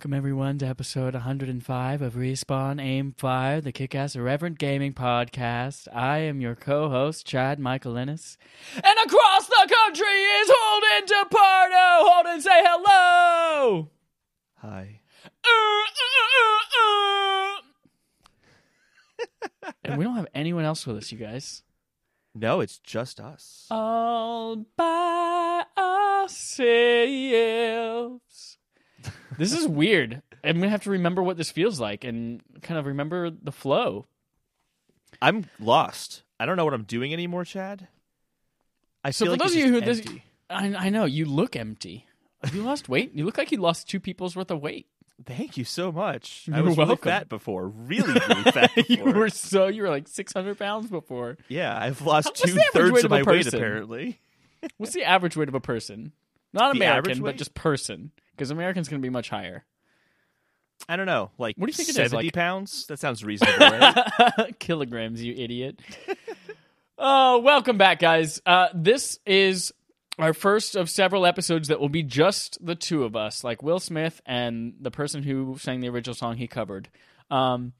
Welcome everyone to episode 105 of Respawn Aim Fire, the kick-ass irreverent gaming podcast. I am your co-host Chad Michael Ennis, and across the country is Holden DePardo. Holden, say hello. Hi. and we don't have anyone else with us, you guys. No, it's just us. All by ourselves. This is weird. I'm gonna have to remember what this feels like and kind of remember the flow. I'm lost. I don't know what I'm doing anymore, Chad. I So feel for like those of you who this. I, I know you look empty. Have you lost weight? You look like you lost two people's worth of weight. Thank you so much. I You're was really fat before. Really, really fat before. you were so you were like 600 pounds before. Yeah, I've lost two thirds of my weight apparently. What's the average weight of a person? Not The American, but just person. Because American's going to be much higher. I don't know, like What do you think it is, seventy like- pounds? That sounds reasonable, right? Kilograms, you idiot. oh, welcome back, guys. Uh, this is our first of several episodes that will be just the two of us, like Will Smith and the person who sang the original song he covered. Um,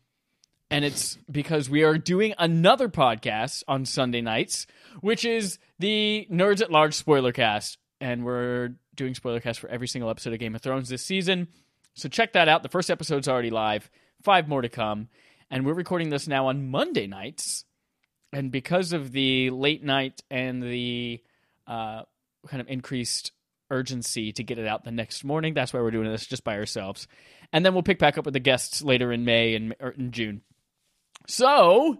and it's because we are doing another podcast on Sunday nights, which is the Nerds at Large spoiler cast. And we're doing spoiler cast for every single episode of Game of Thrones this season. So check that out. The first episode's already live, five more to come. And we're recording this now on Monday nights. And because of the late night and the uh, kind of increased urgency to get it out the next morning, that's why we're doing this just by ourselves. And then we'll pick back up with the guests later in May and in June. So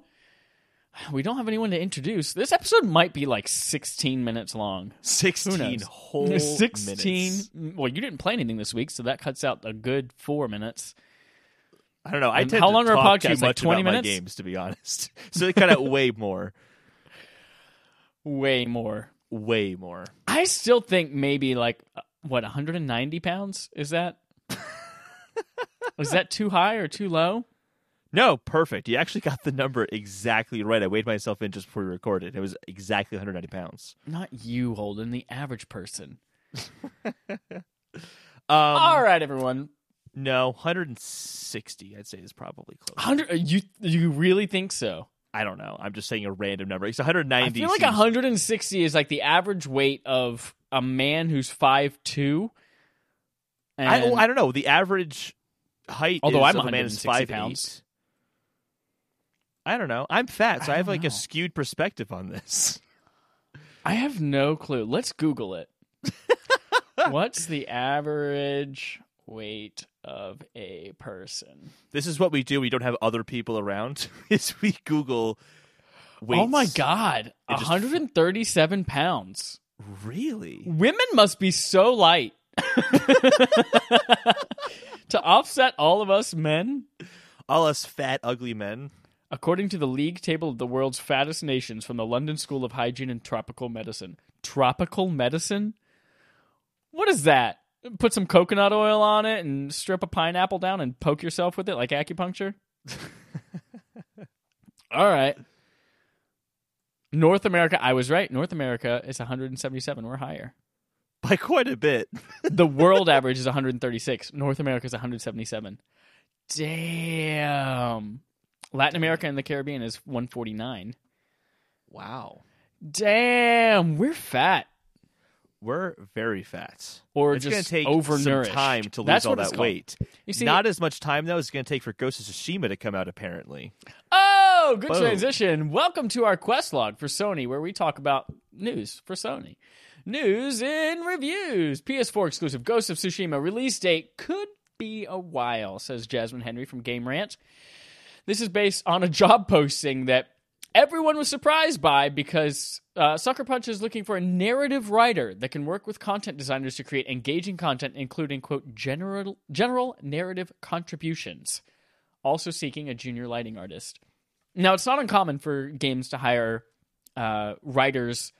we don't have anyone to introduce. This episode might be like 16 minutes long. Sixteen whole 16 minutes. well you didn't play anything this week so that cuts out a good four minutes I don't know. I And tend how to long are our talk too podcasts, like much 20 about minutes? my games, to be honest. so they cut out way more, way more way more. i still think maybe like uh, what 190 pounds is that is that too high or too low No, perfect. You actually got the number exactly right. I weighed myself in just before we recorded. It was exactly 190 pounds. not you holden the average person Um, all right everyone No, 160. I'd say is probably close. 100 uh, you you really think so I don't know. I'm just saying a random number. It's 190. i feel like seems- 160 is like the average weight of a man who's 5'2 and I, I don't know. The average height Although I'm a man is 160 5'8". pounds. I don't know. I'm fat, so I I, have like know. a skewed perspective on this. I have no clue. Let's Google it. What's the average weight of a person? This is what we do. We don't have other people around. is we Google. Weights. Oh my god, It just- 137 pounds. Really? Women must be so light. to offset all of us men, All us fat, ugly men. According to the league table of the world's fattest nations from the London School of Hygiene and Tropical Medicine. Tropical medicine? What is that? Put some coconut oil on it and strip a pineapple down and poke yourself with it like acupuncture? All right. North America, I was right. North America is 177. We're higher. By quite a bit. The world average is 136. North America is 177. Damn. Latin America and the Caribbean is 149. Wow. Damn, we're fat We're very fat. or it's going just to take overnourished. some time to lose That's all that weight. You see, Not as much time though. As it's going to take for Ghost of Tsushima to come out. Apparently, oh, good Boom. transition. Welcome to our quest log for Sony, where we talk about news for Sony. News and reviews. PS4 exclusive Ghost of Tsushima release date could be a while, says Jasmine Henry from Game Rant. This is based on a job posting that everyone was surprised by because uh, Sucker Punch is looking for a narrative writer that can work with content designers to create engaging content, including quote general general narrative contributions. Also seeking a junior lighting artist. Now it's not uncommon for games to hire uh, writers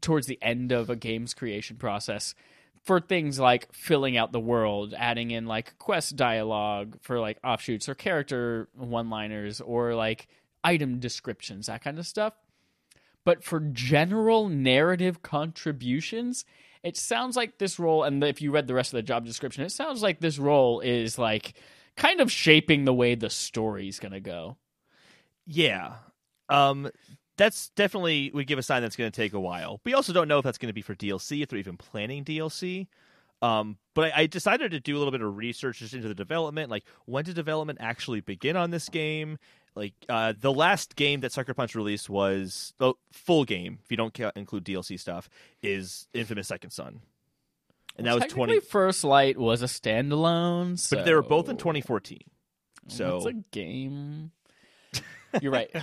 towards the end of a game's creation process for things like filling out the world, adding in like quest dialogue for like offshoots or character one liners or like item descriptions, that kind of stuff. But for general narrative contributions, it sounds like this role, and if you read the rest of the job description, it sounds like this role is like kind of shaping the way the story's gonna go. Yeah. Um, that's definitely would give a sign that's going to take a while. We also don't know if that's going to be for DLC, if they're even planning DLC. Um, but I, I, decided to do a little bit of research just into the development. Like, when did development actually begin on this game? Like, uh, the last game that Sucker Punch released was the full game, if you don't include DLC stuff, is Infamous Second Son. And well, that was twenty. First Light was a standalone, so... but they were both in 2014. So it's a game. You're right.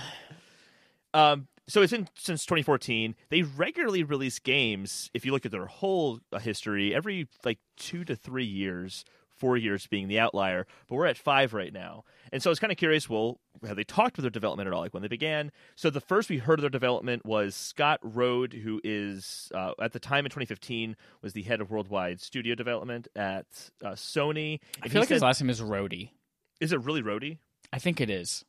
um, so it's been since 2014. They regularly release games. If you look at their whole uh, history, every like two to three years, four years being the outlier. But we're at five right now, and so I was kind of curious. Well, have they talked with their development at all? Like when they began. So the first we heard of their development was Scott Rohde, who is uh, at the time in 2015 was the head of worldwide studio development at uh, Sony. I feel like said, his last name is Rody. Is it really Rody? I think it is.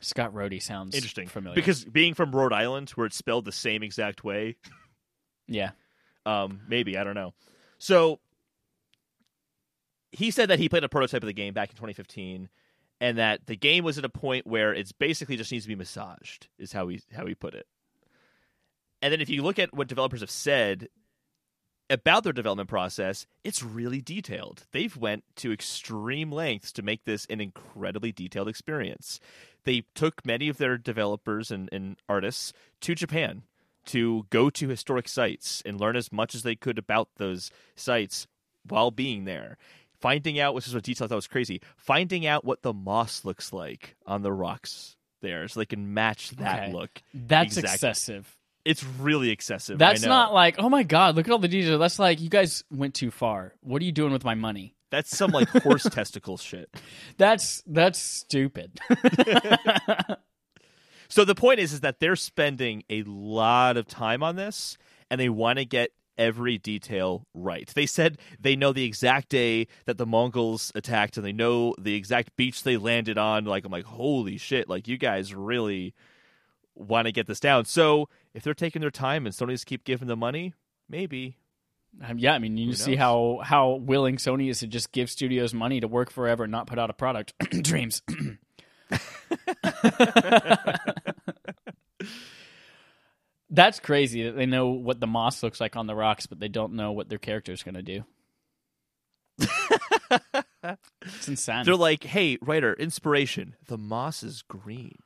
Scott Rody sounds interesting, familiar. Because being from Rhode Island, where it's spelled the same exact way. yeah. Um, maybe I don't know. So he said that he played a prototype of the game back in 2015, and that the game was at a point where it's basically just needs to be massaged. Is how he how he put it. And then if you look at what developers have said about their development process, it's really detailed. They've went to extreme lengths to make this an incredibly detailed experience they took many of their developers and, and artists to Japan to go to historic sites and learn as much as they could about those sites while being there. Finding out, which is a detail I thought was crazy, finding out what the moss looks like on the rocks there so they can match that okay. look. That's exactly. excessive. It's really excessive. That's not like, oh my god, look at all the details. That's like, you guys went too far. What are you doing with my money? That's some like horse testicle shit. That's that's stupid. so the point is is that they're spending a lot of time on this and they want to get every detail right. They said they know the exact day that the Mongols attacked and they know the exact beach they landed on. Like I'm like, holy shit, like you guys really want to get this down. So if they're taking their time and Sony's keep giving the money, maybe um, yeah, I mean, you see how how willing Sony is to just give studios money to work forever and not put out a product. Dreams. That's crazy that they know what the moss looks like on the rocks, but they don't know what their character is going to do. it's insane. They're like, "Hey, writer, inspiration. The moss is green."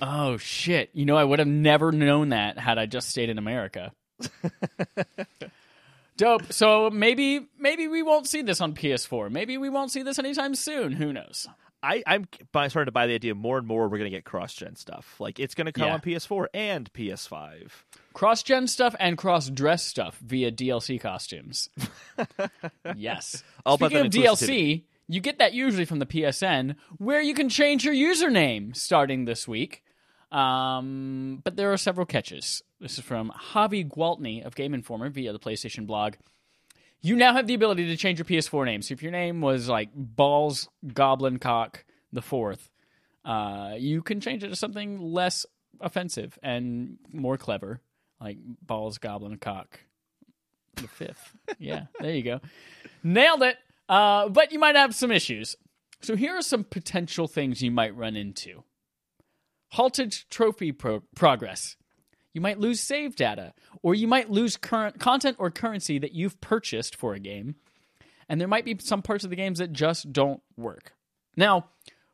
Oh shit! You know, I would have never known that had I just stayed in America. Dope. So maybe maybe we won't see this on PS4. Maybe we won't see this anytime soon. Who knows? I, I'm starting to buy the idea more and more we're going to get cross gen stuff. Like it's going to come yeah. on PS4 and PS5. Cross gen stuff and cross dress stuff via DLC costumes. yes. All Speaking of DLC, you get that usually from the PSN, where you can change your username starting this week. Um, but there are several catches. This is from Javy Gwaltney of Game Informer via the PlayStation blog. You now have the ability to change your PS4 name. So if your name was like Balls Goblin Cock the Fourth, uh, you can change it to something less offensive and more clever, like Balls Goblin Cock the Fifth. yeah, there you go. Nailed it. Uh, but you might have some issues. So here are some potential things you might run into halted trophy pro- progress. You might lose save data, or you might lose current content or currency that you've purchased for a game. And there might be some parts of the games that just don't work. Now,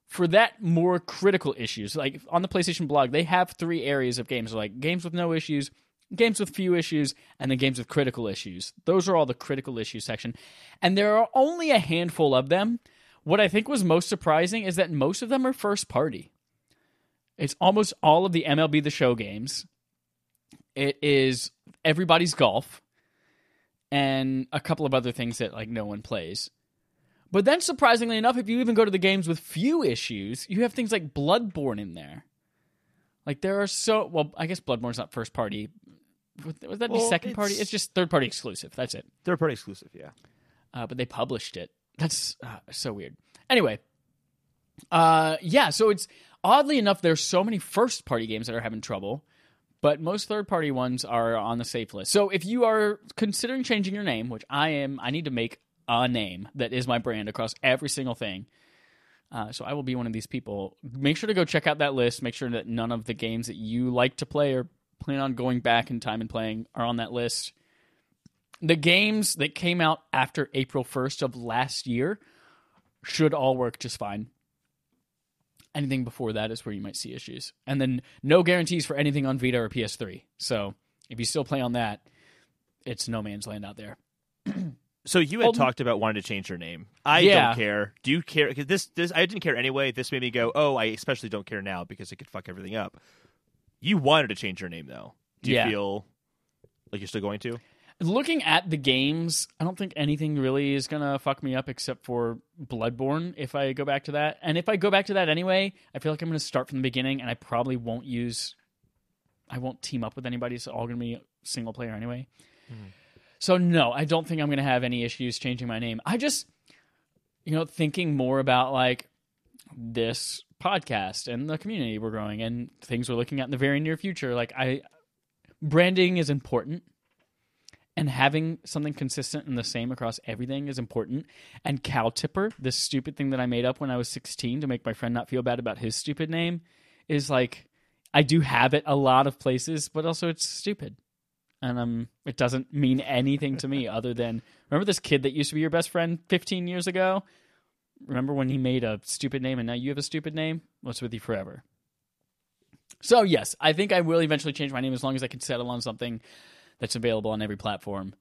for that more critical issues, like on the PlayStation blog, they have three areas of games like games with no issues, games with few issues, and then games with critical issues. Those are all the critical issues section. And there are only a handful of them. What I think was most surprising is that most of them are first party. It's almost all of the MLB The Show games. It is everybody's golf and a couple of other things that like no one plays. But then surprisingly enough, if you even go to the games with few issues, you have things like Bloodborne in there. Like there are so well, I guess Bloodborne's not first party. Would that be well, second party? It's just third party exclusive. That's it. Third party exclusive, yeah. Uh, but they published it. That's uh, so weird. Anyway, uh, yeah. So it's oddly enough, there's so many first party games that are having trouble, but most third party ones are on the safe list. So if you are considering changing your name, which I am, I need to make a name that is my brand across every single thing. Uh, so I will be one of these people. Make sure to go check out that list. Make sure that none of the games that you like to play or plan on going back in time and playing are on that list. The games that came out after April 1st of last year should all work just fine. Anything before that is where you might see issues. And then no guarantees for anything on Vita or PS3. So if you still play on that, it's no man's land out there. So you had Well, talked about wanting to change your name. I Yeah. don't care. Do you care? 'cause this, this, I didn't care anyway. This made me go, oh, I especially don't care now because it could fuck everything up. You wanted to change your name though. Do you Yeah. feel like you're still going to? Looking at the games, I don't think anything really is gonna fuck me up except for Bloodborne if I go back to that. And if I go back to that anyway, I feel like I'm gonna start from the beginning and I probably won't use I won't team up with anybody, it's all gonna be single player anyway. Mm-hmm. So no, I don't think I'm gonna have any issues changing my name. I just you know, thinking more about like this podcast and the community we're growing and things we're looking at in the very near future. Like I branding is important and having something consistent and the same across everything is important. And Cow Tipper, this stupid thing that I made up when I was 16 to make my friend not feel bad about his stupid name, is like I do have it a lot of places, but also it's stupid. And um, it doesn't mean anything to me other than remember this kid that used to be your best friend 15 years ago? Remember when he made a stupid name and now you have a stupid name? What's with you forever? So yes, I think I will eventually change my name as long as I can settle on something that's available on every platform.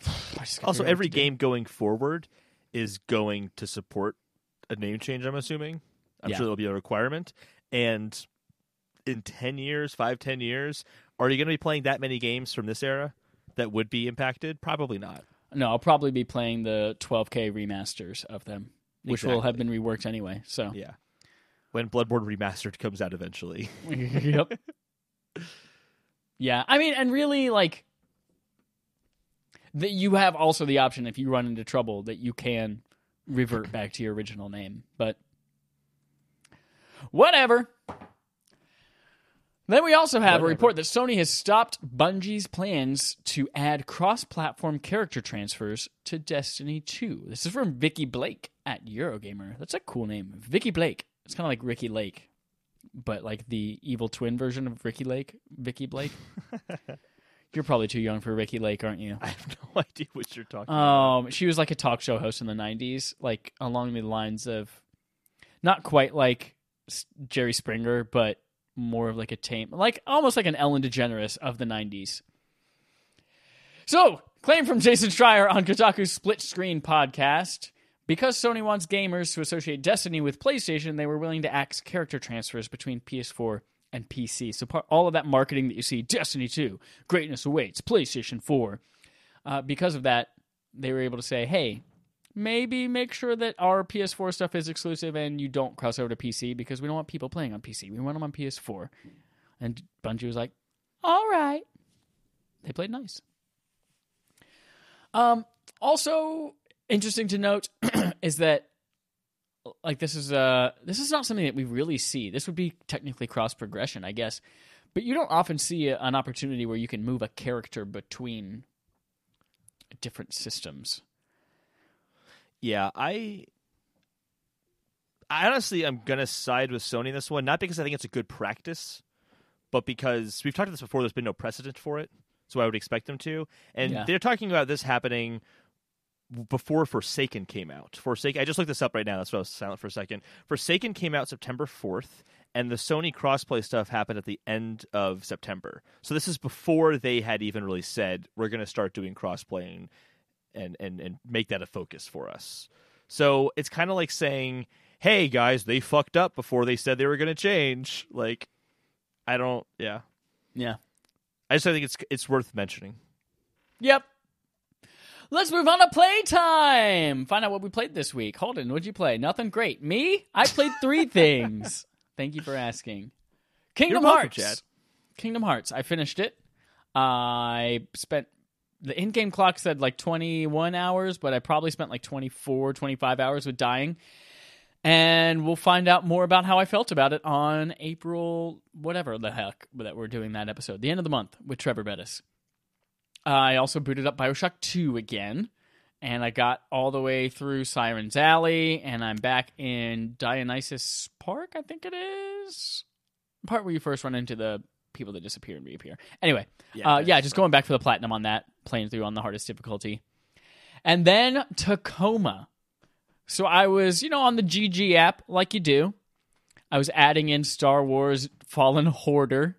I just gotta Also, figure out what every to do. game going forward is going to support a name change. I'm assuming. I'm Yeah. sure there'll be a requirement. And in ten years, five, ten years, are you going to be playing that many games from this era that would be impacted? Probably not. No, I'll probably be playing the 12K remasters of them, which will have been reworked anyway. So Yeah. When Bloodborne Remastered comes out eventually. yep. Yeah, I mean, and really, like, that you have also the option if you run into trouble that you can revert back to your original name, but whatever. Then we also have a report that Sony has stopped Bungie's plans to add cross-platform character transfers to Destiny 2. This is from Vikki Blake at Eurogamer. That's a cool name, Vikki Blake. It's kind of like Ricky Lake, but like the evil twin version of Ricky Lake, Vikki Blake. You're probably too young for Ricky Lake, aren't you? I have no idea what you're talking about. Um, she was like a talk show host in the '90s, like along the lines of, not quite like Jerry Springer, but more of like a tame, like almost like an Ellen DeGeneres of the '90s. So, claim from Jason Schreier on Kotaku's Split Screen podcast. Because Sony wants gamers to associate Destiny with PlayStation, they were willing to axe character transfers between PS4 and PC. So, part, all of that marketing that you see, Destiny 2, greatness awaits, PlayStation 4. Uh, because of that, they were able to say, hey, maybe make sure that our PS4 stuff is exclusive and you don't cross over to PC because we don't want people playing on PC. We want them on PS4. And Bungie was like, all right. They played nice. Um, also interesting to note is that like this is uh this is not something that we really see. This would be technically cross progression, I guess. But you don't often see a, an opportunity where you can move a character between different systems. Yeah, I I honestly I'm gonna side with Sony in this one, not because I think it's a good practice, but because we've talked about this before, there's been no precedent for it. So I would expect them to. And Yeah. they're talking about this happening before Forsaken came out. Forsaken I just looked this up right now, that's why I was silent for a second. Forsaken came out September fourth, and the Sony crossplay stuff happened at the end of September. So this is before they had even really said we're gonna start doing crossplaying and and and make that a focus for us. So it's kind of like saying, "Hey guys, they fucked up before they said they were going to change." Like, I don't. Yeah, Yeah. I just think it's it's worth mentioning. Yep. Let's move on to playtime. Find out what we played this week. Holden, what'd you play? Nothing great. Me? I played three things. Thank you for asking. Kingdom You're Hearts. Kingdom Hearts. I finished it. I spent the in-game clock said like 21 hours, but I probably spent like 24, 25 hours with dying. and we'll find out more about how I felt about it on April, whatever the heck that we're doing that episode, the end of the month with Trevor Bettis. I also booted up Bioshock 2 again, and I got all the way through Siren's Alley, and I'm back in Dionysus Park, I think it is. Part where you first run into the people that disappear and reappear. Anyway, uh, yeah, just going back for the platinum on that, playing through on the hardest difficulty. And then Tacoma. So I was, you know, on the GG app, like you do. I was adding in Star Wars Fallen Hoarder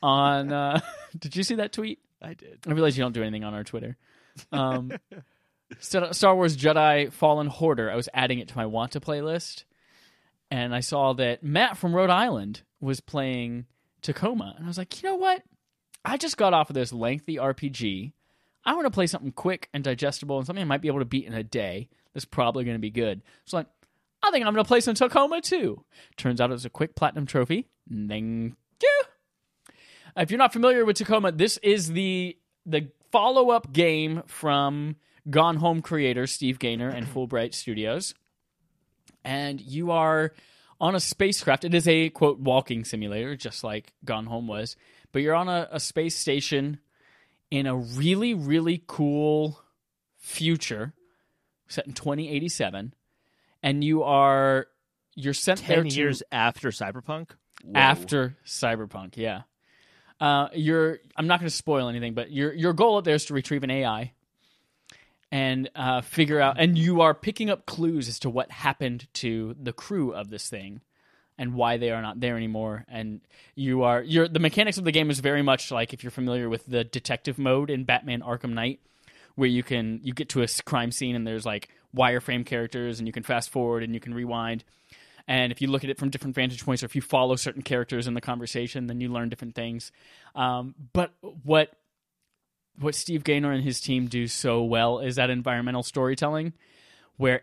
on. Uh, did you see that tweet? I did. I realize you don't do anything on our Twitter. Um, Star Wars Jedi Fallen Hoarder. I was adding it to my want to playlist, and I saw that Matt from Rhode Island was playing Tacoma, and I was like, you know what? I just got off of this lengthy RPG. I want to play something quick and digestible, and something I might be able to beat in a day. That's probably going to be good. So like, I think I'm going to play some Tacoma too. Turns out it was a quick platinum trophy. Thank you. If you're not familiar with Tacoma, this is the the follow up game from Gone Home creator Steve Gaynor and Fullbright Studios, and you are on a spacecraft. It is a quote walking simulator, just like Gone Home was, but you're on a, a space station in a really really cool future set in 2087, and you are you're sent there Ten to- years after Cyberpunk. Whoa. after Cyberpunk. Yeah, uh, you're. I'm not going to spoil anything, but your your goal up there is to retrieve an AI and uh, figure out. And you are picking up clues as to what happened to the crew of this thing and why they are not there anymore. And you are. You're the mechanics of the game is very much like if you're familiar with the detective mode in Batman Arkham Knight. Where you can you get to a crime scene and there's like wireframe characters and you can fast forward and you can rewind and if you look at it from different vantage points or if you follow certain characters in the conversation then you learn different things. Um, but what what steve gaynor and his team do so well is that environmental storytelling where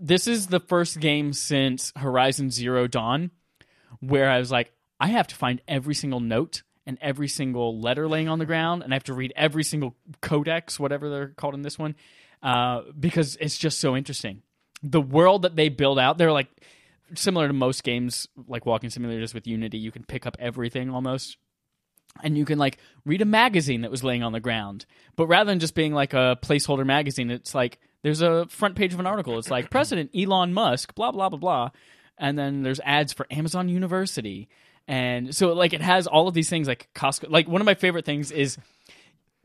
this is the first game since horizon zero dawn where i was like i have to find every single note and every single letter laying on the ground and i have to read every single codex whatever they're called in this one uh, because it's just so interesting. The world that they build out they're like similar to most games like walking simulators with unity you can pick up everything almost and you can like read a magazine that was laying on the ground. But rather than just being like a placeholder magazine it's like there's a front page of an article. It's like president elon musk blah blah blah blah. And then there's ads for amazon university. And so like it has all of these things like costco like one of my favorite things is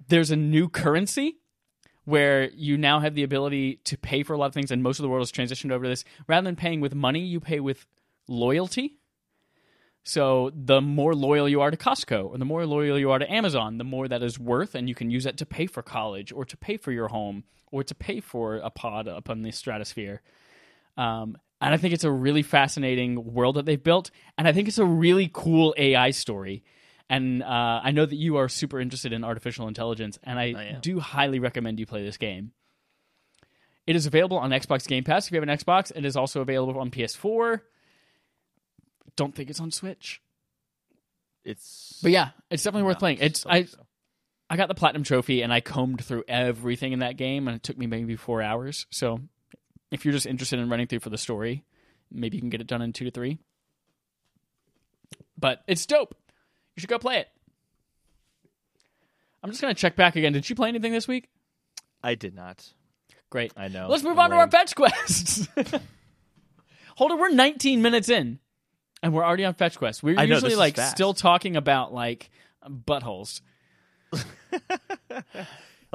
there's a new currency where you now have the ability to pay for a lot of things, and most of the world has transitioned over to this. Rather than paying with money, you pay with loyalty. So the more loyal you are to Costco, or the more loyal you are to Amazon, the more that is worth, and you can use that to pay for college, or to pay for your home, or to pay for a pod up on the stratosphere. Um, and I think it's a really fascinating world that they've built, and I think it's a really cool AI story. And uh, I know that you are super interested in artificial intelligence, and I, do highly recommend you play this game. It is available on Xbox Game Pass if you have an Xbox. It is also available on PS4. Don't think it's on Switch, It's but yeah, it's definitely worth playing. It's I so. I got the platinum trophy and I combed through everything in that game, and it took me maybe four hours. So if you're just interested in running through for the story, maybe you can get it done in two to three. But it's dope. You should go play it. I'm just gonna check back again. Did you play anything this week? I did not. Great. I know. Let's move I'm on to our fetch quests. Hold it, we're 19 minutes in, and we're already on fetch quests. We're I know, usually like still talking about like buttholes.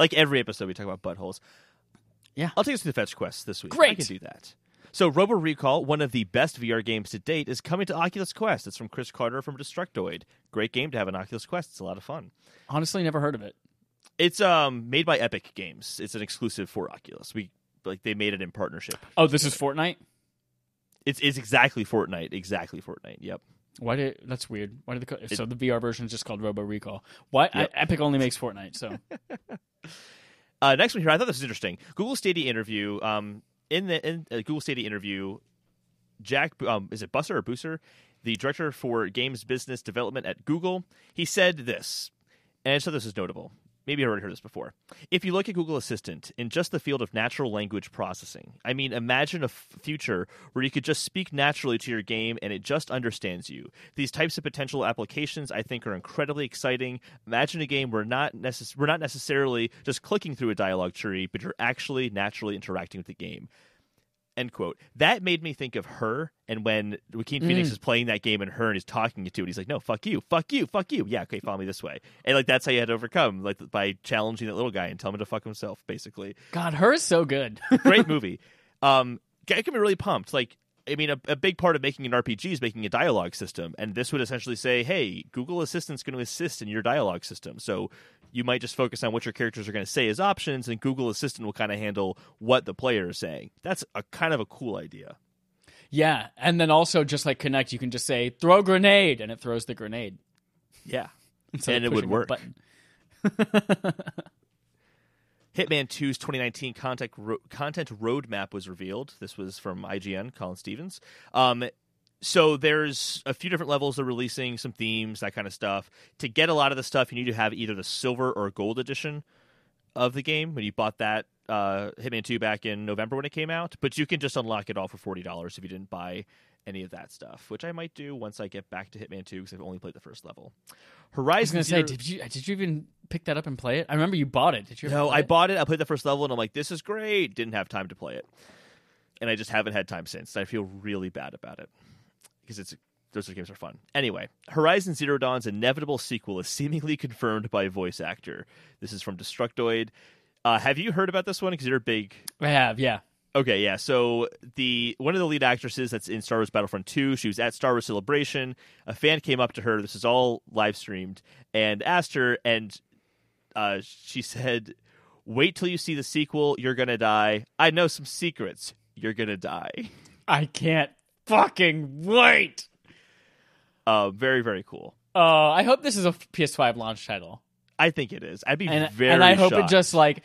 Like every episode, we talk about buttholes. Yeah. I'll take us to the fetch quest this week. I Great. can do that. So, Robo Recall, one of the best VR games to date, is coming to Oculus Quest. It's from Chris Carter from Destructoid. Great game to have an Oculus Quest. It's a lot of fun. Honestly, never heard of it. It's um made by Epic Games. It's an exclusive for Oculus. We like they made it in partnership. Oh, this is Fortnite. It's it's exactly Fortnite. Exactly Fortnite. Yep. Why did that's weird? Why did the so the VR version is just called Robo Recall? Why Yep. I, Epic only makes Fortnite? So Uh, next one here, I thought this was interesting. Google Stadia interview. Um, in the in a Google Stadia interview, Jack um, is it Busser or Booser, the director for games business development at Google, he said this, and I just thought this was notable. Maybe I already heard this before. If you look at Google Assistant in just the field of natural language processing, I mean, imagine a f- future where you could just speak naturally to your game and it just understands you. These types of potential applications, I think, are incredibly exciting. Imagine a game where not necess- we're not necessarily just clicking through a dialogue tree, but you're actually naturally interacting with the game. End quote. That made me think of her, and when Joaquin Phoenix Mm. is playing that game and her and he's talking to it, he's like, "No, fuck you, fuck you, fuck you." Yeah, okay, follow me this way, and like that's how you had to overcome, like by challenging that little guy and tell him to fuck himself, basically. God, her is so good. Great movie. Um, I can be really pumped. Like, I mean, a, a big part of making an RPG is making a dialogue system, and this would essentially say, "Hey, Google Assistant's going to assist in your dialogue system." So you might just focus on what your characters are going to say as options, and Google Assistant will kind of handle what the player is saying. That's a kind of a cool idea. yeah, and then also just like Kinect, you can just say "throw grenade" and it throws the grenade. Yeah. And it would work. Hitman 2's 2019 content ro- content roadmap was revealed. This was from IGN, Colin Stevens. Um, so there's a few different levels they're releasing, some themes, that kind of stuff. To get a lot of the stuff, you need to have either the silver or gold edition of the game when you bought that uh, Hitman 2 back in November when it came out. But you can just unlock it all for forty dollars if you didn't buy any of that stuff, which I might do once I get back to Hitman 2 because I've only played the first level. I was Horizon gonna say, did you did you even pick that up and play it? I remember you bought it. Did you? No, I it? bought it. I played the first level, and I'm like, "This is great." Didn't have time to play it, and I just haven't had time since. I feel really bad about it because it's those games are fun. Anyway, Horizon Zero Dawn's inevitable sequel is seemingly confirmed by voice actor. This is from Destructoid. Uh, have you heard about this one? Because you're a big I have. Yeah. Okay, yeah. So the one of the lead actresses that's in Star Wars Battlefront 2, she was at Star Wars Celebration. A fan came up to her. This is all live streamed and asked her, and uh, she said, "Wait till you see the sequel. You're gonna die. I know some secrets. You're gonna die." I can't fucking wait. Uh, very very cool. Uh, I hope this is a PS5 launch title, I think it is. I'd be and very and I hope it just like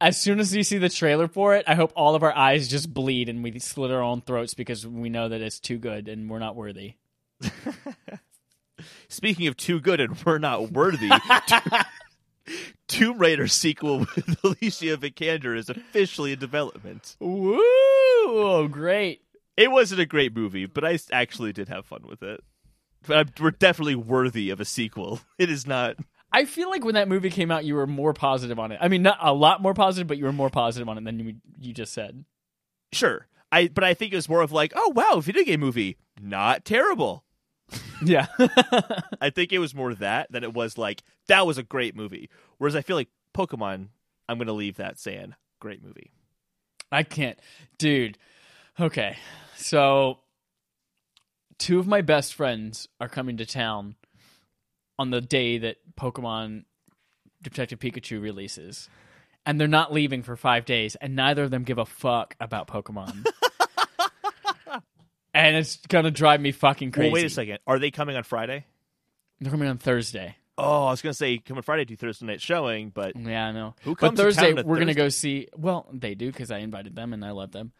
as soon as you see the trailer for it, I hope all of our eyes just bleed and we slit our own throats because we know that it's too good and we're not worthy. Speaking of too good and we're not worthy. Tomb Raider sequel with Alicia Vikander is officially in development. Woo! Oh, great. It wasn't a great movie, but I actually did have fun with it. But I'm, we're definitely worthy of a sequel. It is not. I feel like when that movie came out, you were more positive on it. I mean, not a lot more positive, but you were more positive on it than you, you just said. Sure, I. But I think it was more of like, oh wow, video game movie, not terrible. Yeah. I think it was more that than it was like that was a great movie. Whereas I feel like Pokemon, I'm going to leave that saying great movie. I can't. Dude. Okay. So two of my best friends are coming to town on the day that Pokemon Detective Pikachu releases. And they're not leaving for 5 days and neither of them give a fuck about Pokemon. and it's going to drive me fucking crazy. Well, wait a second. Are they coming on Friday? They're coming on Thursday. Oh, I was going to say come on Friday do Thursday night showing, but Yeah, I know. Who but comes to Thursday on we're gonna go see. Well, they do because I invited them and I love them.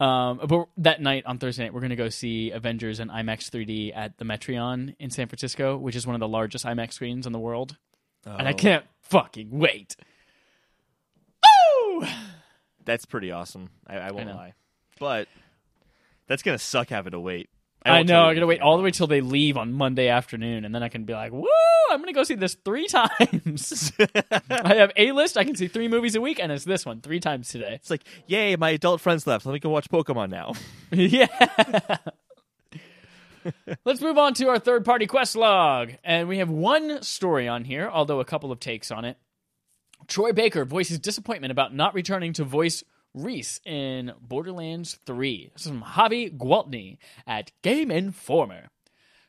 Um, but that night on Thursday night, we're gonna go see Avengers in IMAX 3D at the Metreon in San Francisco, which is one of the largest IMAX screens in the world, and I Oh, can't fucking wait. Woo! That's pretty awesome. I, I won't know. lie, but that's going to suck having to wait. I, know. I'm I gotta wait all the way till they leave on Monday afternoon, and then I can be like, "Woo! I'm gonna go see this three times." I have a list. I can see three movies a week, and it's this one three times today. It's like, yay, my adult friends left. Let me go watch Pokemon now. yeah. Let's move on to our third party quest log. And we have one story on here, although a couple of takes on it. Troy Baker voices disappointment about not returning to voice Rhys in Borderlands 3. This is from Javy Gwaltney at Game Informer.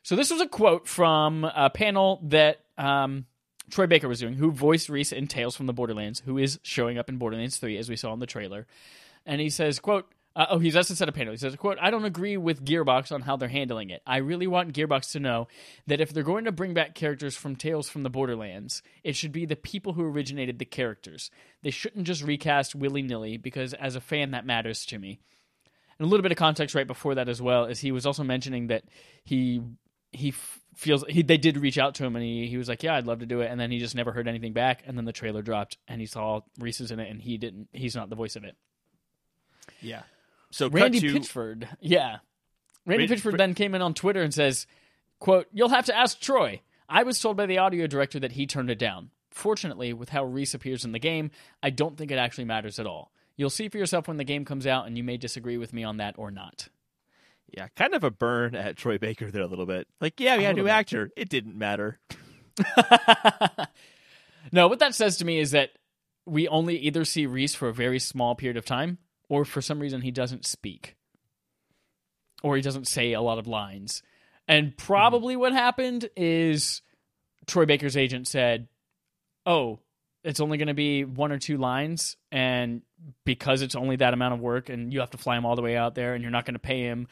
So this was a quote from a panel that um, Troy Baker was doing, who voiced Rhys in Tales from the Borderlands, who is showing up in Borderlands 3, as we saw in the trailer. And he says, quote, uh, oh, he's also said of panel. He says, quote, I don't agree with Gearbox on how they're handling it. I really want Gearbox to know that if they're going to bring back characters from Tales from the Borderlands, it should be the people who originated the characters. They shouldn't just recast willy nilly because as a fan, that matters to me. And a little bit of context right before that as well is he was also mentioning that he he feels he they did reach out to him and he, he was like yeah i'd love to do it and then he just never heard anything back and then the trailer dropped and he saw rhys's in it and he didn't he's not the voice of it Yeah. So randy to, pitchford yeah randy Randy- pitchford then came in on twitter and says quote you'll have to ask troy i was told by the audio director that he turned it down fortunately with how rhys appears in the game i don't think it actually matters at all you'll see for yourself when the game comes out and you may disagree with me on that or not yeah, kind of a burn at Troy Baker there a little bit. Like, yeah, we had a new bit. actor. It didn't matter. no, what that says to me is that we only either see Rhys for a very small period of time, or for some reason he doesn't speak, or he doesn't say a lot of lines. And mm-hmm. probably what happened is Troy Baker's agent said, "Oh, it's only going to be one or two lines, and because it's only that amount of work, and you have to fly him all the way out there, and you're not going to pay him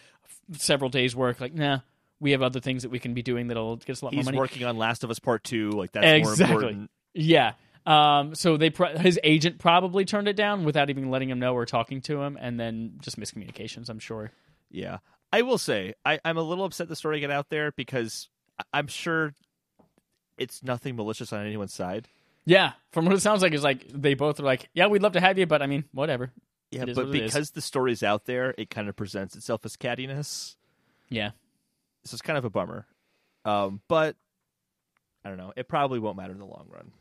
several days' work, like nah." We have other things that we can be doing that'll get us a lot more money. He's working on Last of Us Part Two. Like that's Exactly. more important. Yeah. Um, so they pro- his agent probably turned it down without even letting him know or talking to him, and then just miscommunications. I'm sure. Yeah, I will say I, I'm a little upset the story got out there because I'm sure it's nothing malicious on anyone's side. Yeah, from what it sounds like, is like they both are like, yeah, we'd love to have you, but I mean, whatever. Yeah, but what because the story's out there, it kind of presents itself as cattiness. Yeah. So it's kind of a bummer. Um, but I don't know. It probably won't matter in the long run.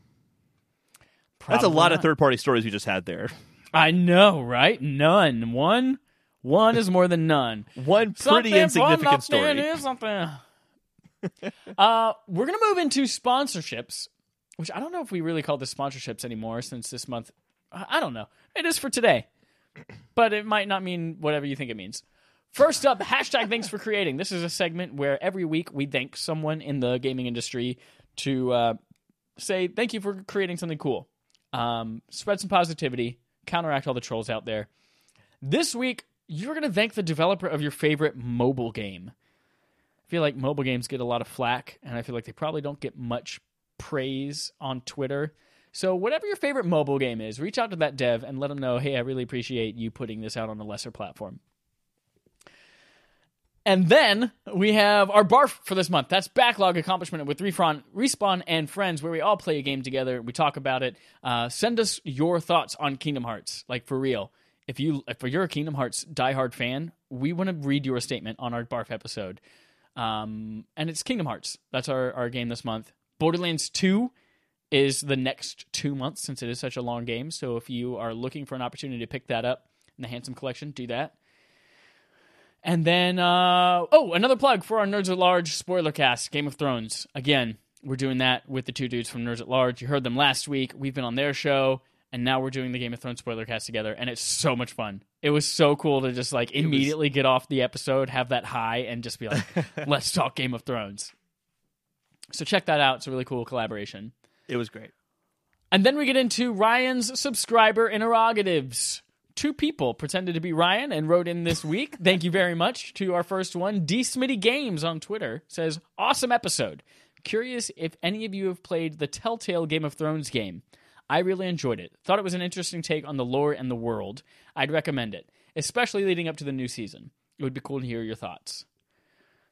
That's a lot of third party stories we just had there. I know, right? None. One. One is more than none. One pretty Something insignificant story. is something. uh, we're gonna move into sponsorships, which I don't know if we really call this sponsorships anymore since this month. I I don't know. It is for today, but it might not mean whatever you think it means. First up, hashtag thanks for creating. This is a segment where every week we thank someone in the gaming industry to uh, say thank you for creating something cool. Um, spread some positivity, counteract all the trolls out there. This week, you're going to thank the developer of your favorite mobile game. I feel like mobile games get a lot of flack, and I feel like they probably don't get much praise on Twitter. So, whatever your favorite mobile game is, reach out to that dev and let them know, hey, I really appreciate you putting this out on a lesser platform. And then we have our barf for this month. That's backlog accomplishment with Refron, Respawn and friends, where we all play a game together. We talk about it. Uh, send us your thoughts on Kingdom Hearts, like for real. If you if you're a Kingdom Hearts diehard fan, we want to read your statement on our barf episode. Um, and it's Kingdom Hearts. That's our our game this month. Borderlands Two is the next two months since it is such a long game. So if you are looking for an opportunity to pick that up in the Handsome Collection, do that. And then, uh, oh, another plug for our Nerds at Large spoiler cast, Game of Thrones. Again, we're doing that with the two dudes from Nerds at Large. You heard them last week. We've been on their show, and now we're doing the Game of Thrones spoiler cast together, and it's so much fun. It was so cool to just like immediately get off the episode, have that high, and just be like, let's talk Game of Thrones. So check that out. It's a really cool collaboration. It was great. And then we get into Ryan's subscriber interrogatives. Two people pretended to be Ryan and wrote in this week. Thank you very much to our first one. D Smitty Games on Twitter says, Awesome episode. Curious if any of you have played the Telltale Game of Thrones game. I really enjoyed it. Thought it was an interesting take on the lore and the world. I'd recommend it, especially leading up to the new season. It would be cool to hear your thoughts.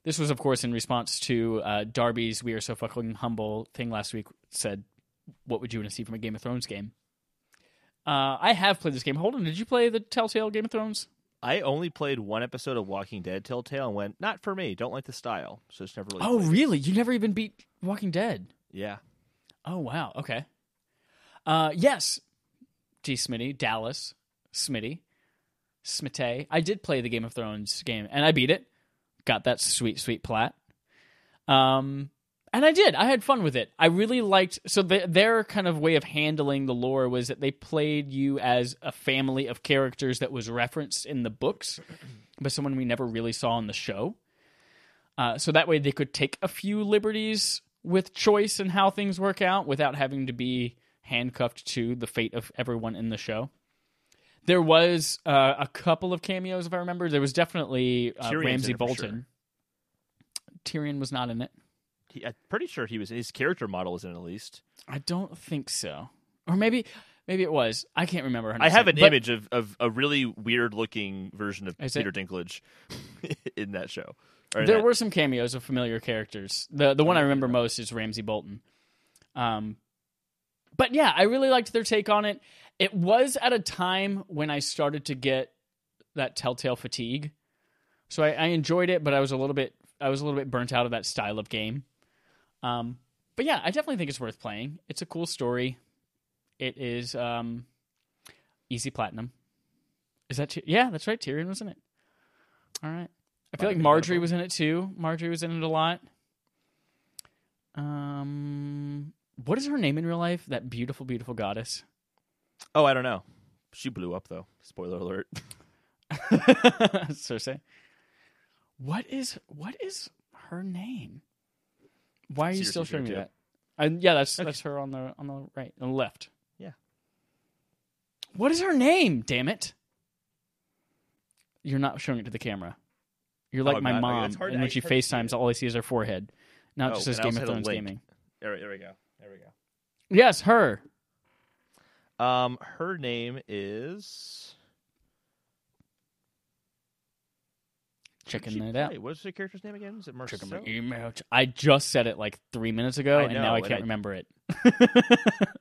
This was, of course, in response to uh, Darby's "We Are So Fucking Humble" thing last week. Said, "What would you want to see from a Game of Thrones game?" Uh, I have played this game. Holden, did you play the Telltale Game of Thrones? I only played one episode of Walking Dead Telltale and went, not for me. Don't like the style. So it's never really. Oh, played really? You never even beat Walking Dead? Yeah. Oh, wow. Okay. Uh, yes, G. Smitty, Dallas, Smitty, Smitty. I did play the Game of Thrones game, and I beat it. Got that sweet, sweet plat. Um, and I did. I had fun with it. I really liked. So the, their kind of way of handling the lore was that they played you as a family of characters that was referenced in the books, but someone we never really saw in the show. Uh, so that way they could take a few liberties with choice and how things work out without having to be handcuffed to the fate of everyone in the show. There was uh, a couple of cameos, if I remember. There was definitely uh, Ramsay Bolton. Tyrion was not in it. He, I'm pretty sure he was. His character model was in it at least. I don't think so. Or maybe Maybe it was. I can't remember. 100%. I have an But image of, of a really weird looking version of? Peter Dinklage in that show. There that- were some cameos of familiar characters. The the one I remember most is Ramsay Bolton. Um, but yeah, I really liked their take on it. It was at a time when I started to get that Telltale fatigue, so I, I enjoyed it, but I was a little bit I was a little bit burnt out of that style of game. Um, but yeah, I definitely think it's worth playing. It's a cool story. It is um, easy platinum. Is that Ty- yeah? That's right. Tyrion was in it. All right. I feel like Margaery was in it too. Margaery was in it a lot. Um, what is her name in real life? That beautiful, beautiful goddess. Oh, I don't know. She blew up though. Spoiler alert. Cersei. What is what is her name? Why are you still showing me that? And yeah, that's that's her on the on the right, on the left. Yeah. What is her name? Damn it! You're not showing it to the camera. You're like Oh, my God. Okay, mom, hard- and when she hard to see FaceTimes, all I see is her forehead. Now it Oh, just says and I Game also of had a Thrones link. gaming. There, there we go. There we go. Yes, her. Um, her name is. Checking it out. What's the character's name again? Is it Marcel? Checking my email. I just said it like three minutes ago, I and now I can't remember it.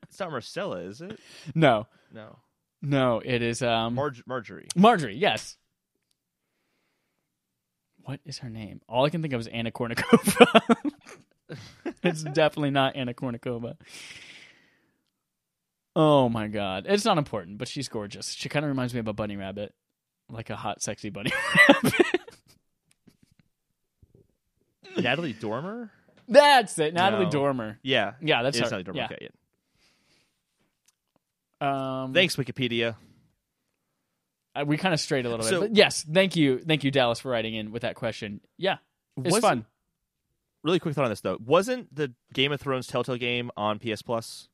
It's not Marcella, is it? no, No. no, it is um Marg- Margaery. Margaery. Yes. What is her name? All I can think of is Anna Kournikova. it's definitely not Anna Kournikova. Oh my god, it's not important, but she's gorgeous. She kind of reminds me of a bunny rabbit, like a hot, sexy bunny rabbit. Natalie Dormer. That's it, Natalie No. Dormer. Yeah, Yeah, that's it's her. Natalie Dormer. Yeah. Okay, yeah. Um, Thanks, Wikipedia. Uh, we kind of strayed a little So- bit, but yes, thank you, thank you, Dallas, for writing in with that question. Yeah, it's Wasn't- fun. Really quick thought on this though. Wasn't the Game of Thrones Telltale game on PS Plus?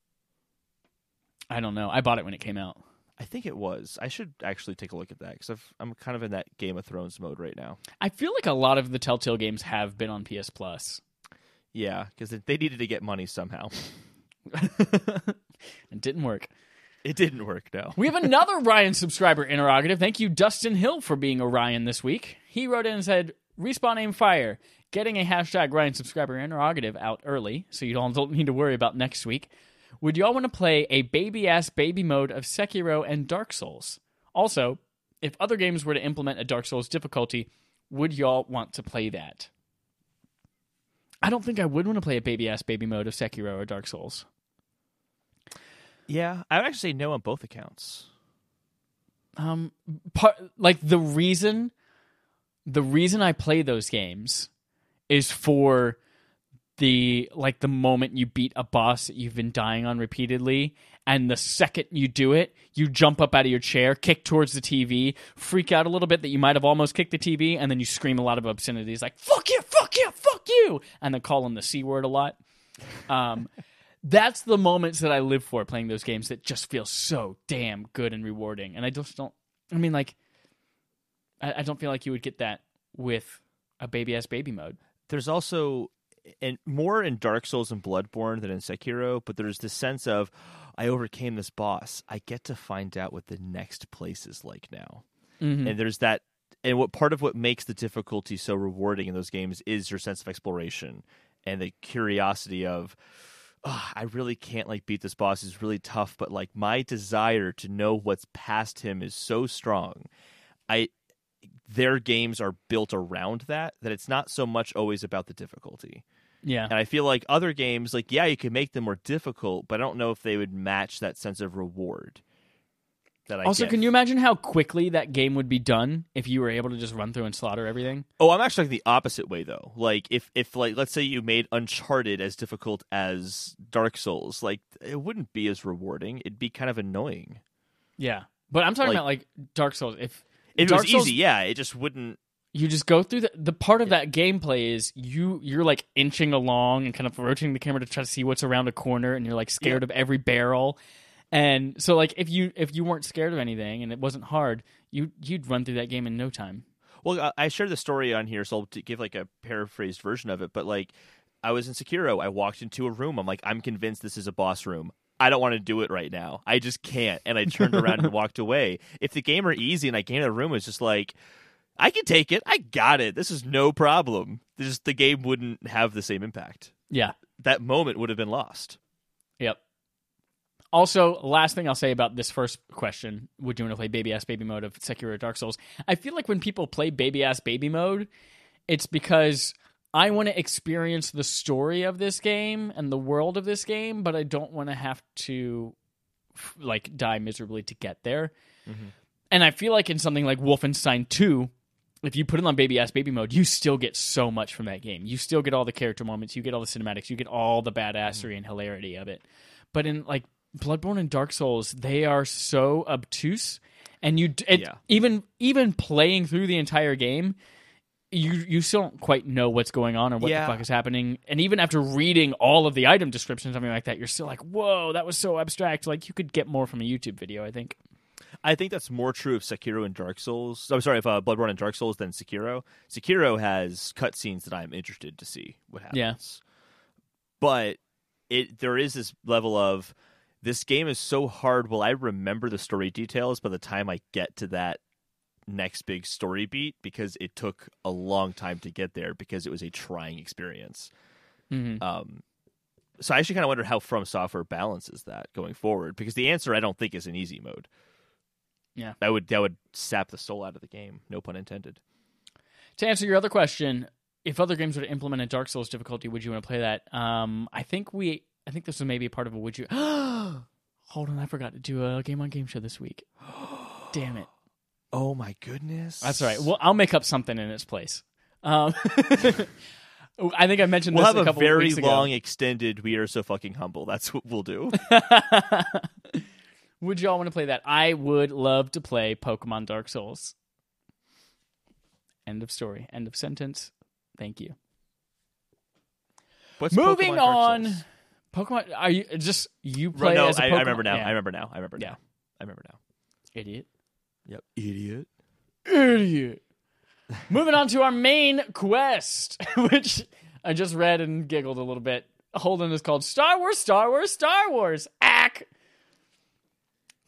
I don't know. I bought it when it came out. I think it was. I should actually take a look at that because I'm kind of in that Game of Thrones mode right now. I feel like a lot of the Telltale games have been on PS Plus. Yeah, because they needed to get money somehow. it didn't work. It didn't work. No. We have another Ryan subscriber interrogative. Thank you, Dustin Hill, for being a Ryan this week. He wrote in and said, Respawn aim fire. Getting a hashtag Ryan subscriber interrogative out early, so you don't, don't need to worry about next week. Would y'all want to play a baby ass baby mode of Sekiro and Dark Souls? Also, if other games were to implement a Dark Souls difficulty, would y'all want to play that? I don't think I would want to play a baby ass baby mode of Sekiro or Dark Souls. Yeah, I would actually say no on both accounts. um part like the reason the reason I play those games is for the like the moment you beat a boss that you've been dying on repeatedly and the second you do it you jump up out of your chair kick towards the TV freak out a little bit that you might have almost kicked the TV and then you scream a lot of obscenities like fuck you fuck you fuck you and then call them the c word a lot um that's the moments that I live for playing those games that just feel so damn good and rewarding. And I just don't. I mean, like, I, I don't feel like you would get that with a baby ass baby mode. There's also and more in Dark Souls and Bloodborne than in Sekiro, but there's this sense of I overcame this boss. I get to find out what the next place is like now. Mm-hmm. And there's that and what part of what makes the difficulty so rewarding in those games is your sense of exploration and the curiosity of "Ugh, I really can't like beat this boss is really tough, but like my desire to know what's past him is so strong. I their games are built around that that it's not so much always about the difficulty. Yeah. And I feel like other games, like yeah, you can make them more difficult, but I don't know if they would match that sense of reward. That I Also, get. can you imagine how quickly that game would be done if you were able to just run through and slaughter everything? Oh, I'm actually like the opposite way though. Like if if like let's say you made Uncharted as difficult as Dark Souls, like it wouldn't be as rewarding. It'd be kind of annoying. Yeah. But I'm talking Like- about like Dark Souls. If If Dark it was Souls- easy, yeah, it just wouldn't. You just go through the the part of that gameplay is you you're like inching along and kind of rotating the camera to try to see what's around a corner and you're like scared of every barrel and so like if you if you weren't scared of anything and it wasn't hard you you'd run through that game in no time Well, I- I shared the story on here, so I'll give like a paraphrased version of it. But like, I was in Sekiro. I walked into a room. I'm like, I'm convinced this is a boss room. I don't want to do it right now. I just can't. And I turned around and walked away. If the game were easy and I came to the room, it was just like, I can take it. I got it. This is no problem. This the game wouldn't have the same impact. Yeah. That moment would have been lost. Yep. Also, last thing I'll say about this first question: Would you want to play baby ass baby mode of Sekiro Dark Souls? I feel like when people play baby ass baby mode, it's because I want to experience the story of this game and the world of this game, but I don't want to have to like die miserably to get there. Mm-hmm. And I feel like in something like Wolfenstein 2, if you put it on baby ass baby mode, you still get so much from that game. You still get all the character moments, you get all the cinematics, you get all the badassery mm-hmm. and hilarity of it. But in like Bloodborne and Dark Souls, they are so obtuse, and you it, Yeah. even even playing through the entire game, you you still don't quite know what's going on or what Yeah. the fuck is happening. And even after reading all of the item descriptions, something like that, you're still like, whoa, that was so abstract. Like you could get more from a YouTube video. I think. I think that's more true of Sekiro and Dark Souls. I'm sorry, if uh, Bloodborne and Dark Souls than Sekiro. Sekiro has cutscenes that I'm interested to see what happens. Yeah. But it there is this level of this game is so hard. Will I remember the story details by the time I get to that next big story beat? Because it took a long time to get there because it was a trying experience. Mhm. Um, so I actually kind of wonder how From Software balances that going forward. Because the answer I don't think is an easy mode. Yeah. that would that would sap the soul out of the game. No pun intended. To answer your other question, if other games were to implement a Dark Souls difficulty, would you want to play that? Um, I think we, I think this was maybe a part of a would you. Hold on, I forgot to do a game on game show this week. Damn it. Oh my goodness, That's all right. Well, I'll make up something in its place. Um, I think I mentioned we'll this have a a very ago. long extended. We are so fucking humble. That's what we'll do. would y'all want to play that? I would love to play Pokemon Dark Souls. End of story. End of sentence. Thank you. What's Moving Pokemon Dark on. Souls? Pokemon. Are you just you play no, as a I, Pokemon? I remember now. Yeah. I remember now. I remember Yeah. now. I remember now. Idiot. Yep. Idiot. Idiot. Moving on to our main quest, which I just read and giggled a little bit. Holden is called Star Wars, Star Wars, Star Wars. Ack.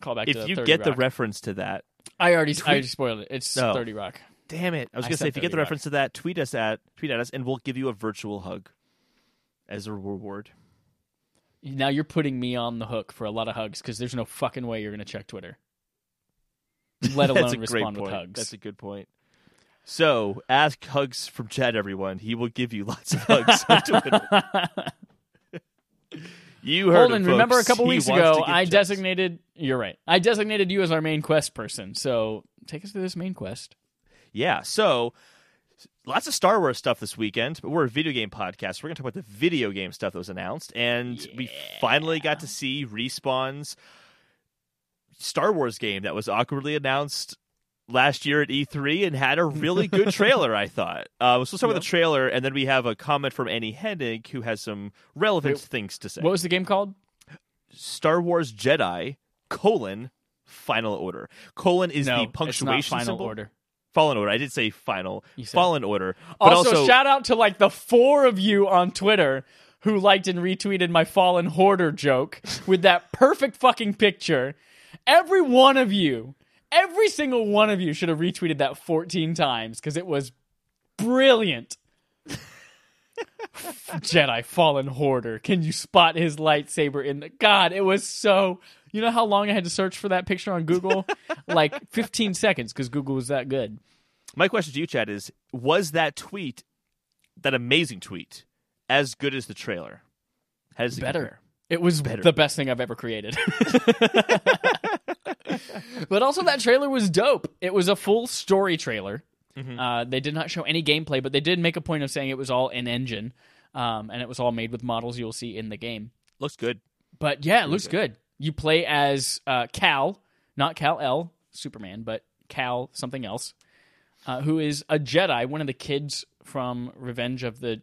Call back to If you 30 get the reference to that, I already, I already spoiled it. It's No. Thirty Rock. damn it! I was I gonna say if you get the Rock. reference to that, tweet us at tweet at us, and we'll give you a virtual hug as a reward. Now you're putting me on the hook for a lot of hugs because there's no fucking way you're going to check Twitter, let That's alone a great respond point. with hugs. That's a good point. So ask hugs from Chad, everyone. He will give you lots of hugs on Twitter. You heard Holden, him, remember a couple weeks ago, I designated. You're right. I designated you as our main quest person. So take us through this main quest. Yeah, so lots of Star Wars stuff this weekend, but we're a video game podcast. We're going to talk about the video game stuff that was announced, and we finally got to see Respawn's Star Wars game that was awkwardly announced last year at E3 and had a really good trailer, I thought. Uh, so let's start with the trailer, and then we have a comment from Amy Hennig, who has some relevant Wait, things to say. What was the game called? Star Wars Jedi, colon, Final Order. Colon is no, the punctuation final symbol. order. Fallen Order. I did say final. Fallen Order. But Also, also, shout out to like the four of you on Twitter who liked and retweeted my fallen hoarder joke with that perfect fucking picture. Every one of you, every single one of you should have retweeted that 14 times because it was brilliant. Jedi fallen hoarder. Can you spot his lightsaber in the God? It was so. You know how long I had to search for that picture on Google? like 15 seconds because Google was that good. my question to you, Chad, is: Was that tweet, that amazing tweet, as good as the trailer? How does better. Compare? It was the best thing I've ever created. but also, that trailer was dope. It was a full story trailer. Mm-hmm. Uh, they did not show any gameplay, but they did make a point of saying it was all in engine, um, and it was all made with models you'll see in the game. Looks good. But yeah, it looks good. You play as uh, Cal, not Kal-El, Superman, but Cal something else, uh, who is a Jedi, one of the kids from Revenge of the.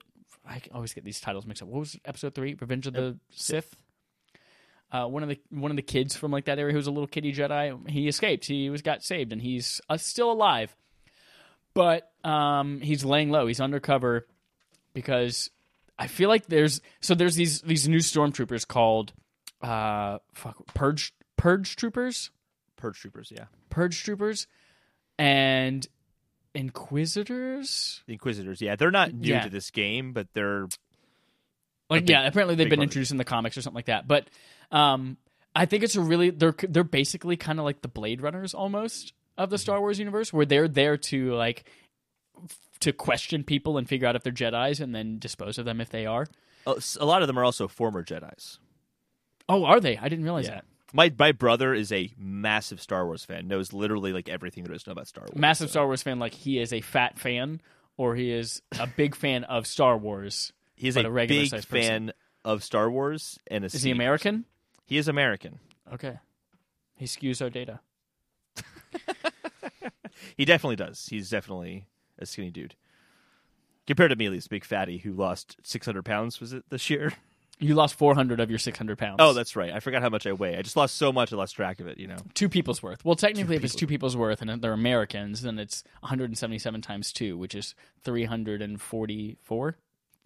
I always get these titles mixed up. What was episode three? Revenge of the Sith. Uh, one of the one of the kids from like that area who's a little kitty Jedi. He escaped. He was got saved, and he's uh, still alive. But um, he's laying low. He's undercover because I feel like there's so there's these these new stormtroopers called uh, fuck, purge purge troopers, Purge troopers, yeah. purge troopers, and inquisitors. The Inquisitors, yeah. They're not new Yeah. to this game, but they're Like big- yeah, apparently they've been introduced in the comics or something like that. But um, I think it's a really they're they're basically kind of like the Blade Runners almost of the Star Wars universe, where they're there to like to question people and figure out if they're Jedi's and then dispose of them if they are. A lot of them are also former Jedi's. Oh, are they? I didn't realize Yeah. that. My my brother is a massive Star Wars fan. Knows literally like everything there is to know about Star Wars. Massive so- Star Wars fan, like he is a fat fan, or he is a big fan of Star Wars. He's a, a regular big sized person. fan of Star Wars and a Is he American? He is American. Okay, he skews our data. He definitely does. He's definitely a skinny dude. Compared to me, at least, big fatty who lost 600 pounds, was it this year? You lost four hundred of your six hundred pounds. Oh, that's right. I forgot how much I weigh. I just lost so much I lost track of it, you know? two people's worth. Well, technically, if it's two people's worth and they're Americans, then it's 177 times two, which is 344,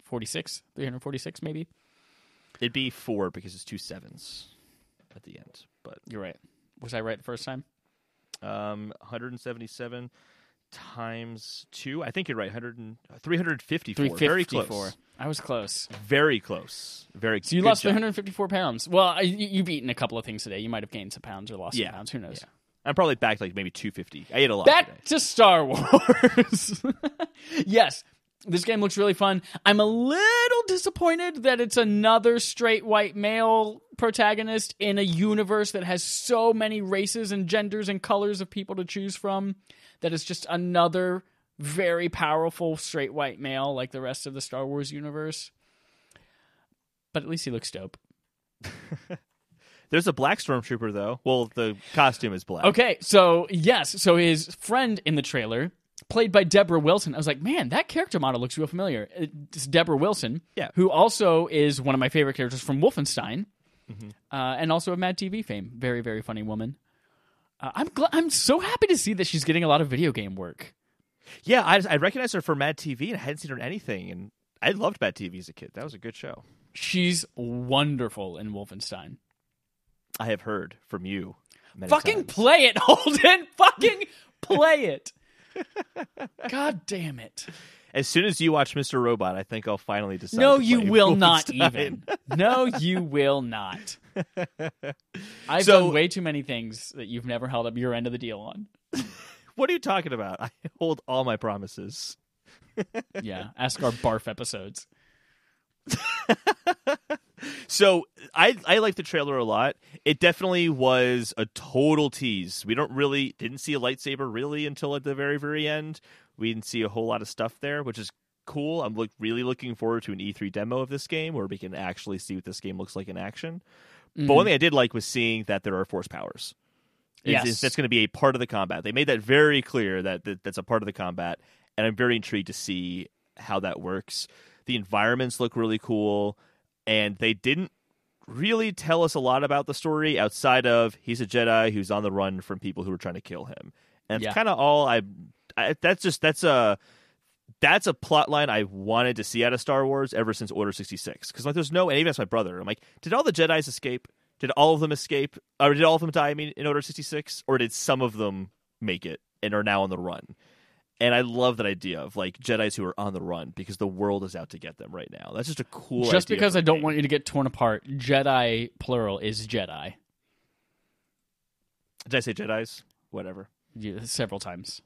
46, 346 maybe. It'd be four because it's two sevens at the end. But You're right. Was I right the first time? um, 177 times two. I think you're right. 100 and, 354. Very close. I was close. Very close. Very So you lost job. 354 pounds. Well, I, you- you've eaten a couple of things today. You might have gained some pounds or lost Yeah. some pounds. Who knows? Yeah. I'm probably back like maybe 250. I ate a lot Back today. to Star Wars. yes, this game looks really fun. I'm a little disappointed that it's another straight white male protagonist in a universe that has so many races and genders and colors of people to choose from. That it's just another very powerful straight white male like the rest of the Star Wars universe. But at least he looks dope. There's a black stormtrooper though. Well, the costume is black. Okay, so yes, so his friend in the trailer, played by Debra Wilson, I was like, man, that character model looks real familiar. It's Debra Wilson, Yeah. who also is one of my favorite characters from Wolfenstein, Mm-hmm. uh, and also of Mad TV fame. Very, very funny woman. Uh, I'm gl- I'm so happy to see that she's getting a lot of video game work. Yeah, I, I recognized her for Mad TV and I hadn't seen her in anything. And I loved Mad TV as a kid. That was a good show. She's wonderful in Wolfenstein. I have heard from you. Fucking times. play it, Holden. Fucking play it. God damn it. As soon as you watch Mr. Robot, I think I'll finally decide. No, you will not even. No, you will not. I've So- done way too many things that you've never held up your end of the deal on. What are you talking about? I hold all my promises. Yeah, ask our barf episodes. So I I like the trailer a lot. It definitely was a total tease. We don't really didn't see a lightsaber really until at the very very end. We didn't see a whole lot of stuff there, which is cool. I'm look, really looking forward to an E3 demo of this game where we can actually see what this game looks like in action. But one mm-hmm. thing I did like was seeing that there are force powers. Yes. it's- that's going to be a part of the combat. They made that very clear that, that that's a part of the combat, and I'm very intrigued to see how that works. The environments look really cool, and they didn't really tell us a lot about the story outside of he's a Jedi who's on the run from people who were trying to kill him, and Yeah. it's kind of all I, I. That's just that's a that's a plot line I wanted to see out of Star Wars ever since Order sixty six. Because like, there's no, and even that's my brother. I'm like, did all the Jedi's escape? Did all of them escape? Or did all of them die? I mean, in Order sixty six, or did some of them make it and are now on the run? And I love that idea of like Jedi's who are on the run because the world is out to get them right now. That's just a cool. Just because i don't game. want you to get torn apart, Jedi plural is Jedi. Did I say Jedi's? Whatever, Yeah, several times.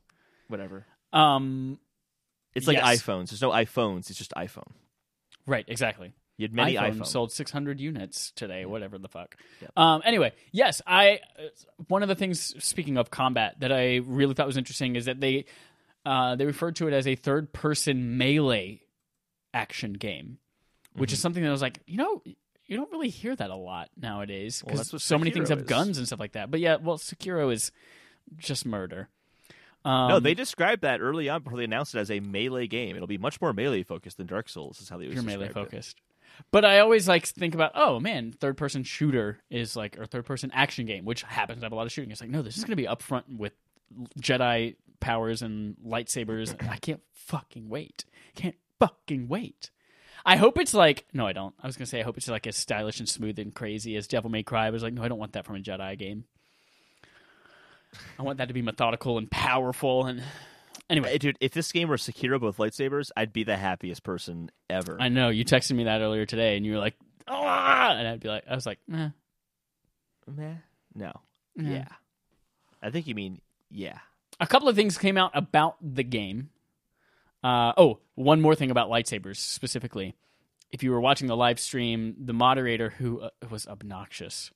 whatever. Um, It's like Yes. iPhones. There's no iPhones. It's just iPhone. right, exactly. You had many iPhone iPhones. sold 600 units today, whatever the fuck. Yep. Um, anyway, yes, I. uh, One of the things, speaking of combat, that I really thought was interesting is that they uh, they referred to it as a third person melee action game, which is Mm-hmm. something that I was like, you know. You don't really hear that a lot nowadays because what so many things Sekiro have guns and stuff like that. But yeah, well, Sekiro is just murder. Um, no, they described that early on before they announced it as a melee game. It'll be much more melee focused than Dark Souls. Is how they you're melee described it. But I always like think about, oh man, third person shooter is like or third person action game, which happens to have a lot of shooting. It's like, no, this is gonna be upfront with Jedi powers and lightsabers. I can't fucking wait. Can't fucking wait. I hope it's like no, I don't. I was gonna say I hope it's like as stylish and smooth and crazy as Devil May Cry. I was like, no, I don't want that from a Jedi game. I want that to be methodical and powerful. And anyway, dude, if this game were Sekiro with lightsabers, I'd be the happiest person ever. I know you texted me that earlier today, and you were like, ah, and I'd be like, I was like, eh, Meh. No. eh. Yeah. I think you mean yeah. A couple of things came out about the game. Uh, oh, one more thing about lightsabers specifically. If you were watching the live stream, the moderator who uh, was obnoxious,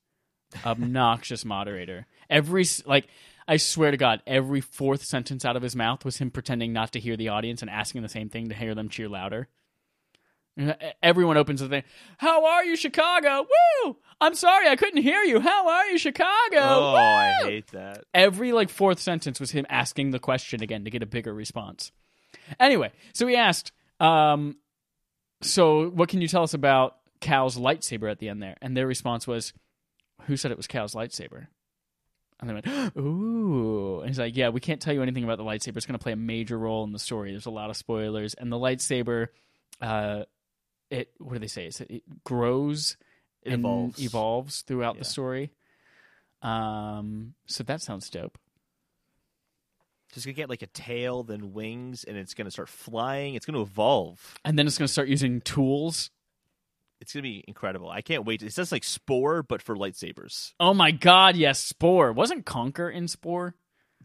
obnoxious moderator. Every like, I swear to God, every fourth sentence out of his mouth was him pretending not to hear the audience and asking the same thing to hear them cheer louder. Everyone opens the thing. How are you, Chicago? Woo! I'm sorry, I couldn't hear you. How are you, Chicago? oh, I hate that. every like fourth sentence was him asking the question again to get a bigger response. Anyway, so he asked, um, "So what can you tell us about Cal's lightsaber at the end there?" And their response was, "Who said it was Cal's lightsaber?" And they went, "Ooh!" And he's like, "Yeah, we can't tell you anything about the lightsaber. It's going to play a major role in the story. There's a lot of spoilers, and the lightsaber, uh, it what do they say? It's, it grows." And evolves. evolves throughout the story. Um, so that sounds dope. Just gonna get like a tail, then wings, and it's gonna start flying. It's gonna evolve. And then it's going to start using tools. It's gonna be incredible. I can't wait. It's just like Spore, but for lightsabers. Oh my god, yes, Spore. Wasn't Conker in Spore?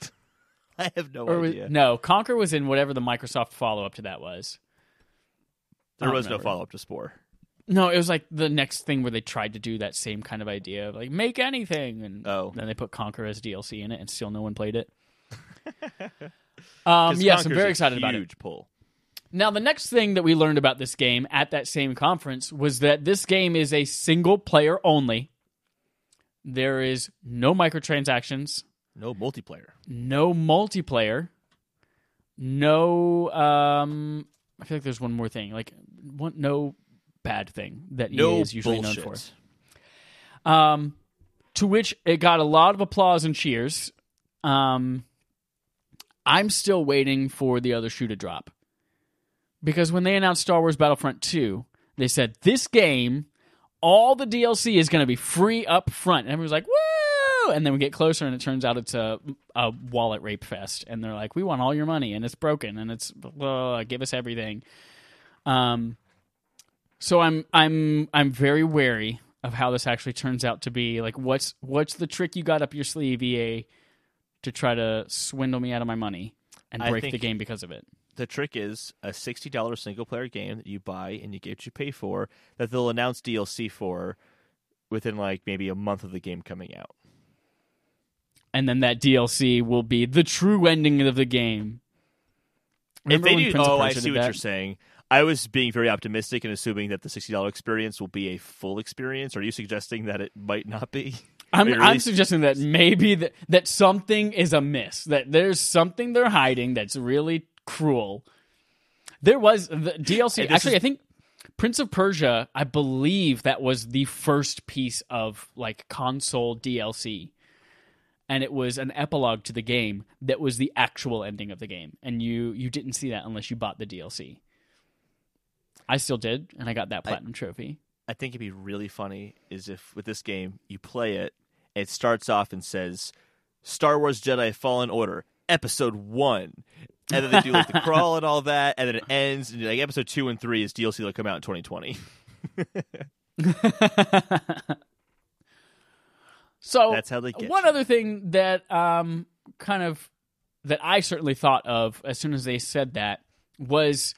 I have no Or was- idea. no, Conker was in whatever the Microsoft follow up to that was. There was no follow up to Spore. No, it was like the next thing where they tried to do that same kind of idea of like make anything and Oh. then they put Conker as DLC in it and still no one played it. um yes, I'm very excited about it. Huge pull. Now, the next thing that we learned about this game at that same conference was that this game is a single player only. There is no microtransactions, No multiplayer. no multiplayer, no. Um, I feel like there's one more thing, like one no bad thing that No EA is usually bullshit. known for. Um, to which it got a lot of applause and cheers. Um, I'm still waiting for the other shoe to drop. Because when they announced Star Wars Battlefront 2, they said this game, all the DLC is going to be free up front. And everyone's like, woo! And then we get closer and it turns out it's a, a wallet rape fest. And they're like, we want all your money and it's broken and it's, uh, give us everything. Um, so I'm I'm I'm very wary of how this actually turns out to be. Like, what's what's the trick you got up your sleeve, EA, to try to swindle me out of my money and break the game because of it? The trick is a sixty dollars single player game that you buy and you get what you pay for that they'll announce DLC for within like maybe a month of the game coming out. And then that DLC will be the true ending of the game. if they do, Prince oh, I see what that? you're saying. I was being very optimistic and assuming that the sixty dollar experience will be a full experience. Are you suggesting that it might not be? I'm, Wait, I'm suggesting that maybe that, that something is amiss. That there's something they're hiding that's really cruel. There was the DLC. Hey, Actually, is- I think Prince of Persia. I believe that was the first piece of like console DLC, and it was an epilogue to the game that was the actual ending of the game, and you you didn't see that unless you bought the DLC. I still did, and I got that platinum trophy. I think it'd be really funny is if with this game you play it, it starts off and says Star Wars Jedi Fallen Order Episode One, and then they do like the crawl and all that, and then it ends and like Episode Two and Three is DLC that'll come out in 2020. so That's how they get one you. other thing that um kind of that I certainly thought of as soon as they said that was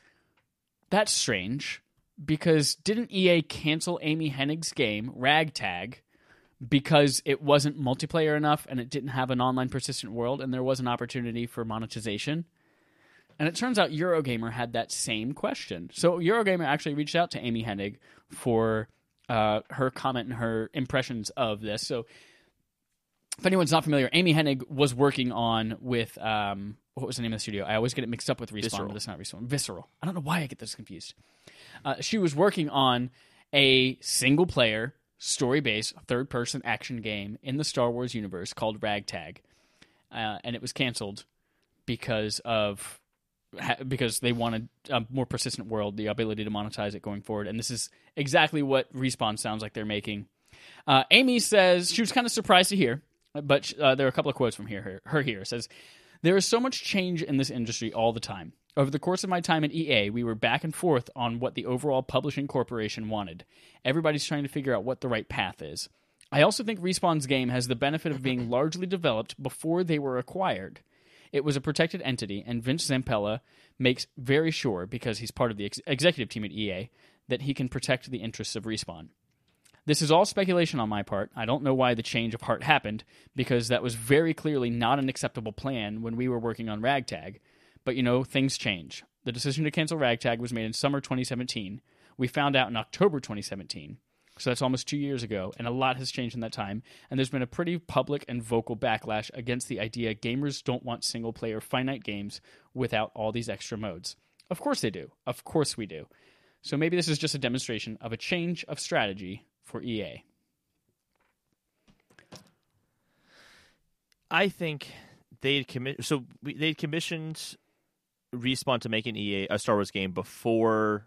that's strange because didn't EA cancel Amy Hennig's game Ragtag because it wasn't multiplayer enough and it didn't have an online persistent world and there was an opportunity for monetization? And it turns out Eurogamer had that same question. So Eurogamer actually reached out to Amy Hennig for uh, her comment and her impressions of this. So if anyone's not familiar, Amy Hennig was working on with um, what was the name of the studio? I always get it mixed up with Respawn, Visceral. but it's not Respawn. Visceral. I don't know why I get this confused. Uh, she was working on a single player, story based, third person action game in the Star Wars universe called Ragtag. Uh, and it was canceled because of because they wanted a more persistent world, the ability to monetize it going forward. And this is exactly what Respawn sounds like they're making. Uh, Amy says she was kind of surprised to hear, but uh, there are a couple of quotes from here. Her, her here says, "There is so much change in this industry all the time. Over the course of my time at EA, we were back and forth on what the overall publishing corporation wanted. Everybody's trying to figure out what the right path is. I also think Respawn's game has the benefit of being largely developed before they were acquired. It was a protected entity, and Vince Zampella makes very sure, because he's part of the ex- executive team at EA, that he can protect the interests of Respawn. This is all speculation on my part. I don't know why the change of heart happened, because that was very clearly not an acceptable plan when we were working on Ragtag. But you know, things change. The decision to cancel Ragtag was made in summer 2017. We found out in October 2017. So that's almost two years ago, and a lot has changed in that time. And there's been a pretty public and vocal backlash against the idea gamers don't want single player finite games without all these extra modes. Of course they do. Of course we do. So maybe this is just a demonstration of a change of strategy for EA. I think they'd commit. So they'd commissioned Respawn to make an EA a Star Wars game before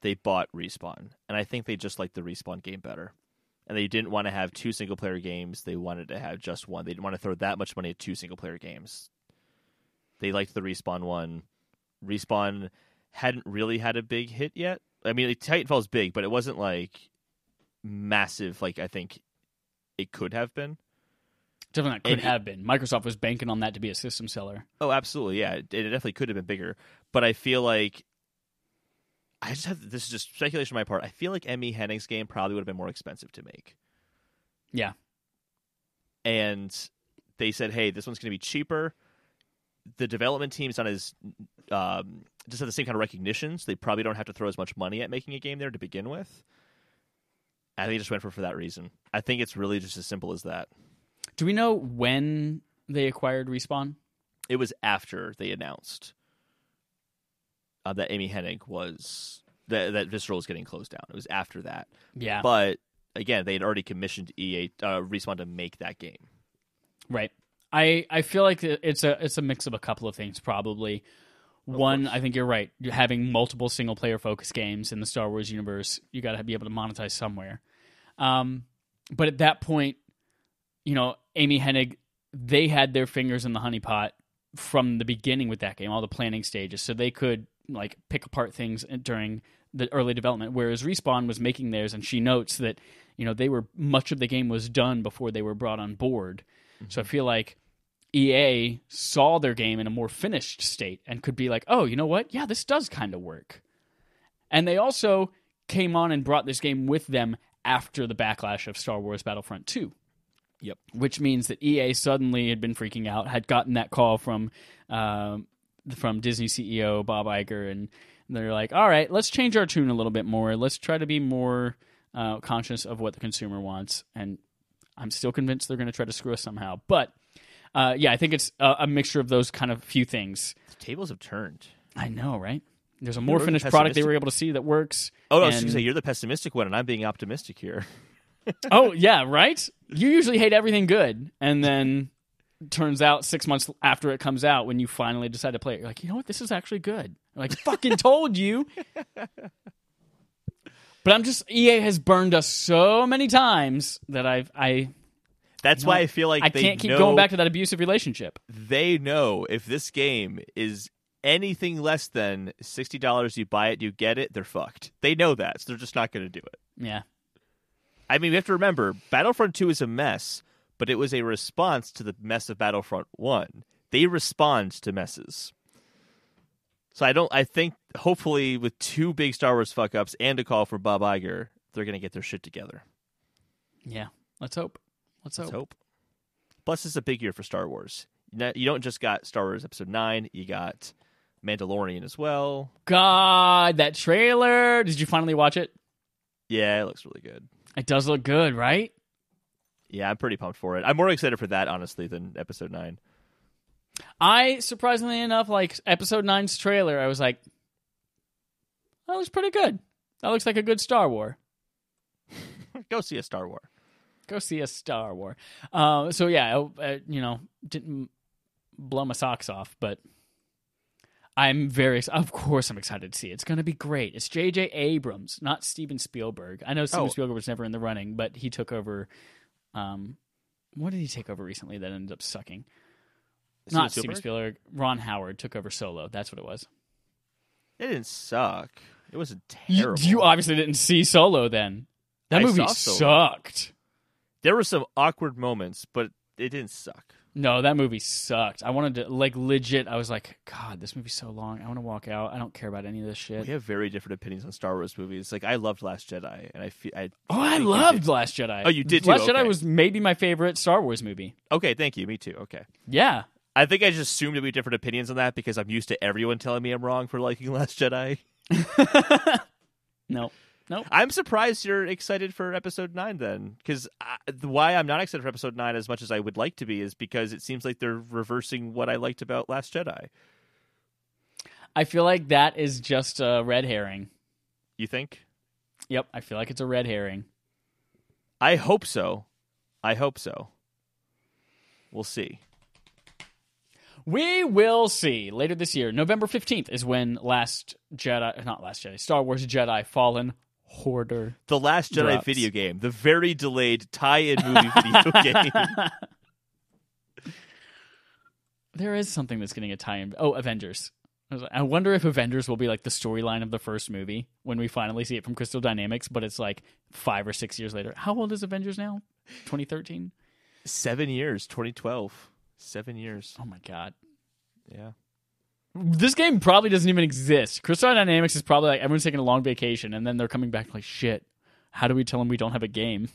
they bought Respawn, and I think they just liked the Respawn game better. And they didn't want to have two single player games; they wanted to have just one. They didn't want to throw that much money at two single player games. They liked the Respawn one. Respawn hadn't really had a big hit yet. I mean, like, Titanfall's big, but it wasn't like massive. Like I think it could have been. Definitely not could And- have been. Microsoft was banking on that to be a system seller. Oh, absolutely. Yeah, it, it definitely could have been bigger. But I feel like I just have this is just speculation on my part. I feel like Amy Hennig's game probably would have been more expensive to make. Yeah. And they said, "Hey, this one's going to be cheaper." The development team's not as um, just have the same kind of recognition, so they probably don't have to throw as much money at making a game there to begin with. I think they just went for for that reason. I think it's really just as simple as that. Do we know when they acquired Respawn? it was after they announced uh, that Amy Hennig was that that Visceral was getting closed down. It was after that, Yeah. but again, they had already commissioned EA uh, Respawn to make that game. Right. I I feel like it's a it's a mix of a couple of things probably. One, I think you're right. You're having multiple single player focused games in the Star Wars universe. You got to be able to monetize somewhere. Um, but at that point, you know, Amy Hennig, they had their fingers in the honeypot from the beginning with that game, all the planning stages, so they could like pick apart things during the early development. Whereas Respawn was making theirs, and she notes that you know they were much of the game was done before they were brought on board. So I feel like EA saw their game in a more finished state and could be like, oh, you know what? Yeah, this does kind of work. And they also came on and brought this game with them after the backlash of Star Wars Battlefront 2. Yep. Which means that EA suddenly had been freaking out, had gotten that call from um, from Disney CEO Bob Iger, and they're like, "All right, let's change our tune a little bit more. Let's try to be more uh, conscious of what the consumer wants." And I'm still convinced they're going to try to screw us somehow. But uh, yeah, I think it's a, a mixture of those kind of few things. The tables have turned. I know, right? There's a more really finished product they were able to see that works. Oh, no, I was going to say you're the pessimistic one, and I'm being optimistic here. oh yeah, right. You usually hate everything good, and then turns out six months after it comes out, when you finally decide to play it, you're like, you know what, this is actually good. I'm like, fucking told you. But I'm just EA has burned us so many times that I've I That's No, why I feel like I they can't keep know, going back to that abusive relationship. They know if this game is anything less than sixty dollars, you buy it, you get it. They're fucked. They know that, so they're just not going to do it. Yeah, I mean, we have to remember Battlefront 2 is a mess, but it was a response to the mess of Battlefront 1. They respond to messes. So I don't I think hopefully with two big Star Wars fuck ups and a call for Bob Iger, they're going to get their shit together. yeah. Let's hope. Let's, Let's hope. hope. Plus it's a big year for Star Wars. You you don't just got Star Wars episode 9, you got Mandalorian as well. God, that trailer! Did you finally watch it? Yeah, it looks really good. It does look good, right? Yeah, I'm pretty pumped for it. I'm more excited for that honestly than episode 9. I surprisingly enough, like episode 9's trailer, I was like, that looks pretty good. That looks like a good Star War. Go see a Star War. Go see a Star War. Uh, so yeah, uh, you know, didn't blow my socks off, but I'm very, of course, I'm excited to see it. It's going to be great. It's J.J. Abrams, not Steven Spielberg. I know Steven Oh. Spielberg was never in the running, but he took over. Um, what did he take over recently that ended up sucking? not Steven Spielberg. Ron Howard took over Solo. That's what it was. It didn't suck. It You, terrible. you obviously didn't see Solo then. That I movie sucked. there were some awkward moments, but it didn't suck. No, that movie sucked. I wanted to like legit. I was like, God, this movie's so long. I want to walk out. I don't care about any of this shit. We have very different opinions on Star Wars movies. Like I loved Last Jedi, and I feel I. Oh, I loved. Last Jedi. Oh, you did too? Last Jedi was maybe my favorite Star Wars movie. Okay, thank you. Me too. Okay. Yeah. I think I just assumed there'd be different opinions on that because I'm used to everyone telling me I'm wrong for liking Last Jedi. No. Nope. I'm surprised you're excited for episode nine then, because why I'm not excited for episode nine as much as I would like to be is because it seems like they're reversing what I liked about Last Jedi. I feel like that is just a red herring. You think? Yep. I feel like it's a red herring. I hope so. I hope so. We'll see. We will see later this year. November 15th is when Last Jedi, not Last Jedi, Star Wars Jedi Fallen Hoarder. The Last Jedi Drops. video game, the very delayed tie-in movie video game. There is something that's getting a tie in. Oh, Avengers. I, like, I wonder if Avengers will be like the storyline of the first movie when we finally see it from Crystal Dynamics, but it's like five or six years later. How old is Avengers now? 2013? Seven years, 2012. Seven years. Oh my God. Yeah. This game probably doesn't even exist. Crystal Dynamics is probably like everyone's taking a long vacation and then they're coming back like, shit, how do we tell them we don't have a game?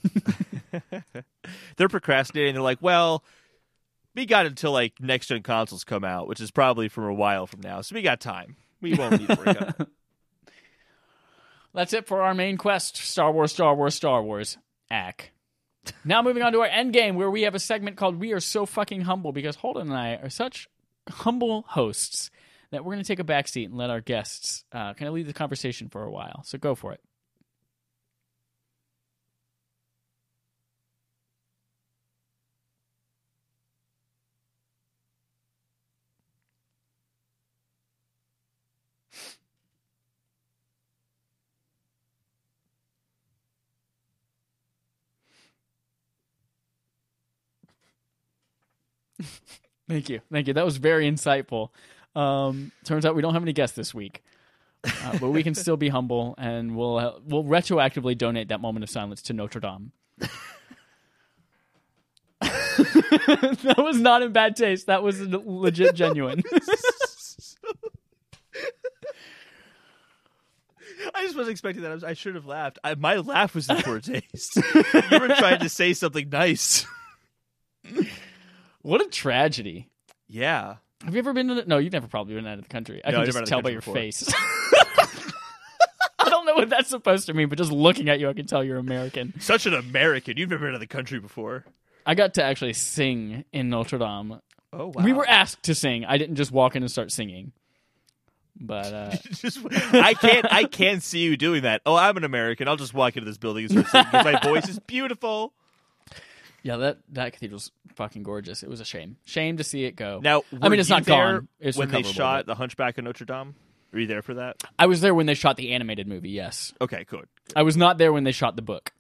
They're procrastinating. They're like, well, we got until like next gen consoles come out, which is probably from a while from now. So we got time. We won't need to worry about it. That's it for our main quest Star Wars, Star Wars, Star Wars. Ack. Now moving on to our end game where we have a segment called We Are So Fucking Humble because Holden and I are such humble hosts that we're going to take a back seat and let our guests uh, kind of lead the conversation for a while. So go for it. Thank you. Thank you. That was very insightful. Um, turns out we don't have any guests this week. Uh, but we can still be humble and we'll uh, we'll retroactively donate that moment of silence to Notre Dame. that was not in bad taste. That was legit genuine. I just wasn't expecting that. I, was, I should have laughed. I, my laugh was in poor taste. you were trying to say something nice. what a tragedy. Yeah. Have you ever been to the, No, you've never probably been out of the country. I No, can I've just tell by your of country face. I don't know what that's supposed to mean, but just looking at you, I can tell you're American. Such an American. You've never been to the country before. I got to actually sing in Notre Dame. Oh, wow. We were asked to sing. I didn't just walk in and start singing. But uh, just, I can't. I can't see you doing that. Oh, I'm an American. I'll just walk into this building and start singing my voice is beautiful. Yeah, that that cathedral's fucking gorgeous. It was a shame. Shame to see it go. Now, I mean, it's not there gone. It's when they shot but- the Hunchback of Notre Dame. Were you there for that? I was there when they shot the animated movie. Yes, Okay, good. I was not there when they shot the book.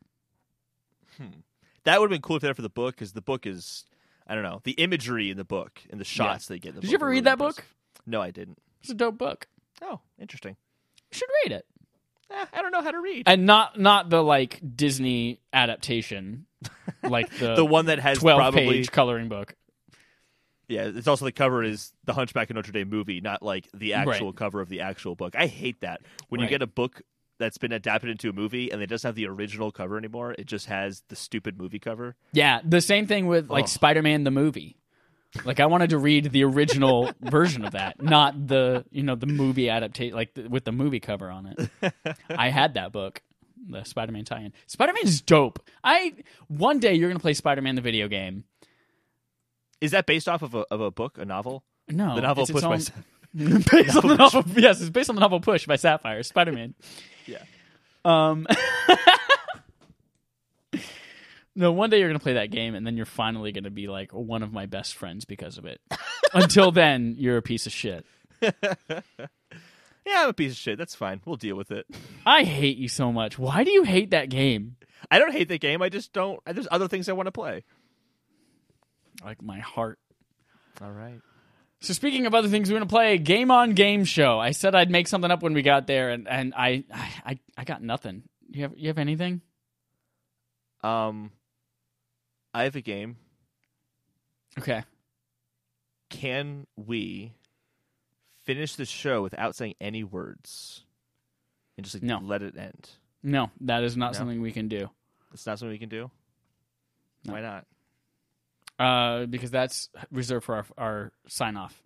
That would have been cool if they were for the book because the book is, I don't know, the imagery in the book and the shots they get. In the Did book you ever read really that book? impressive. No, I didn't. It's a dope book. Oh, interesting. You should read it. Eh, I don't know how to read. and not not the like Disney adaptation, like the the one that has twelve probably page coloring book. yeah. It's also the cover is the Hunchback of Notre Dame movie, not like the actual Right. cover of the actual book. I hate that when you get a book that's been adapted into a movie and it doesn't have the original cover anymore. It just has the stupid movie cover. Yeah, the same thing with like Oh. Spider Man the movie. Like I wanted to read the original version of that, not the you know the movie adaptation, like the, with the movie cover on it. I had that book, the Spider Man tie-in. Spider Man is dope. I one day you're gonna play Spider Man the video game. Is that based off of a of a book, a novel? No, The novel Push by based on the novel. Yes, it's based on the novel Push by Sapphire. Spider Man. Yeah. Um. no, one day you're gonna play that game, and then you're finally gonna be like one of my best friends because of it. Until then, you're a piece of shit. Yeah, I'm a piece of shit. That's fine. We'll deal with it. I hate you so much. Why do you hate that game? I don't hate the game. I just don't. There's other things I want to play. Like my heart. All right. So speaking of other things we want to play, game on game show. I said I'd make something up when we got there, and, and I, I I got nothing. You have you have anything? Um, I have a game. Okay. Can we finish the show without saying any words and just like No. let it end? No, that is not No? something we can do. It's not something we can do. No. Why not? Uh, because that's reserved for our our sign off.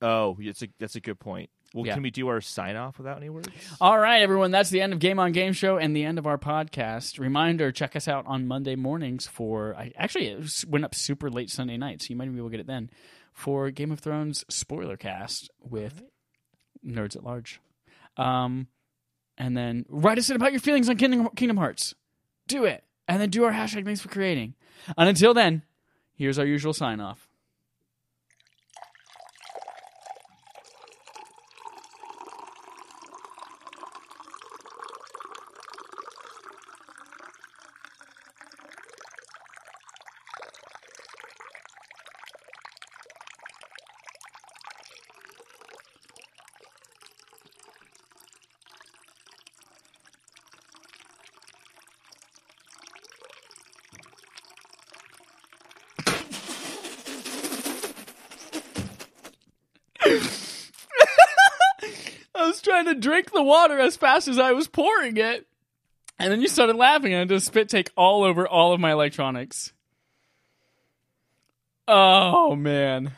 Oh, it's a that's a good point. Well, Yeah. can we do our sign off without any words? All right, everyone. That's the end of Game on Game Show and the end of our podcast. Reminder: check us out on Monday mornings for. I actually it went up super late Sunday night, so you might be able to get it then for Game of Thrones spoiler cast with nerds at large. Um, and then write us in about your feelings on Kingdom, Kingdom Hearts. Do it, and then do our hashtag. Thanks for creating. And until then, here's our usual sign off. I was the water as fast as I was pouring it. And then you started laughing and I did a spit take all over all of my electronics. Oh man.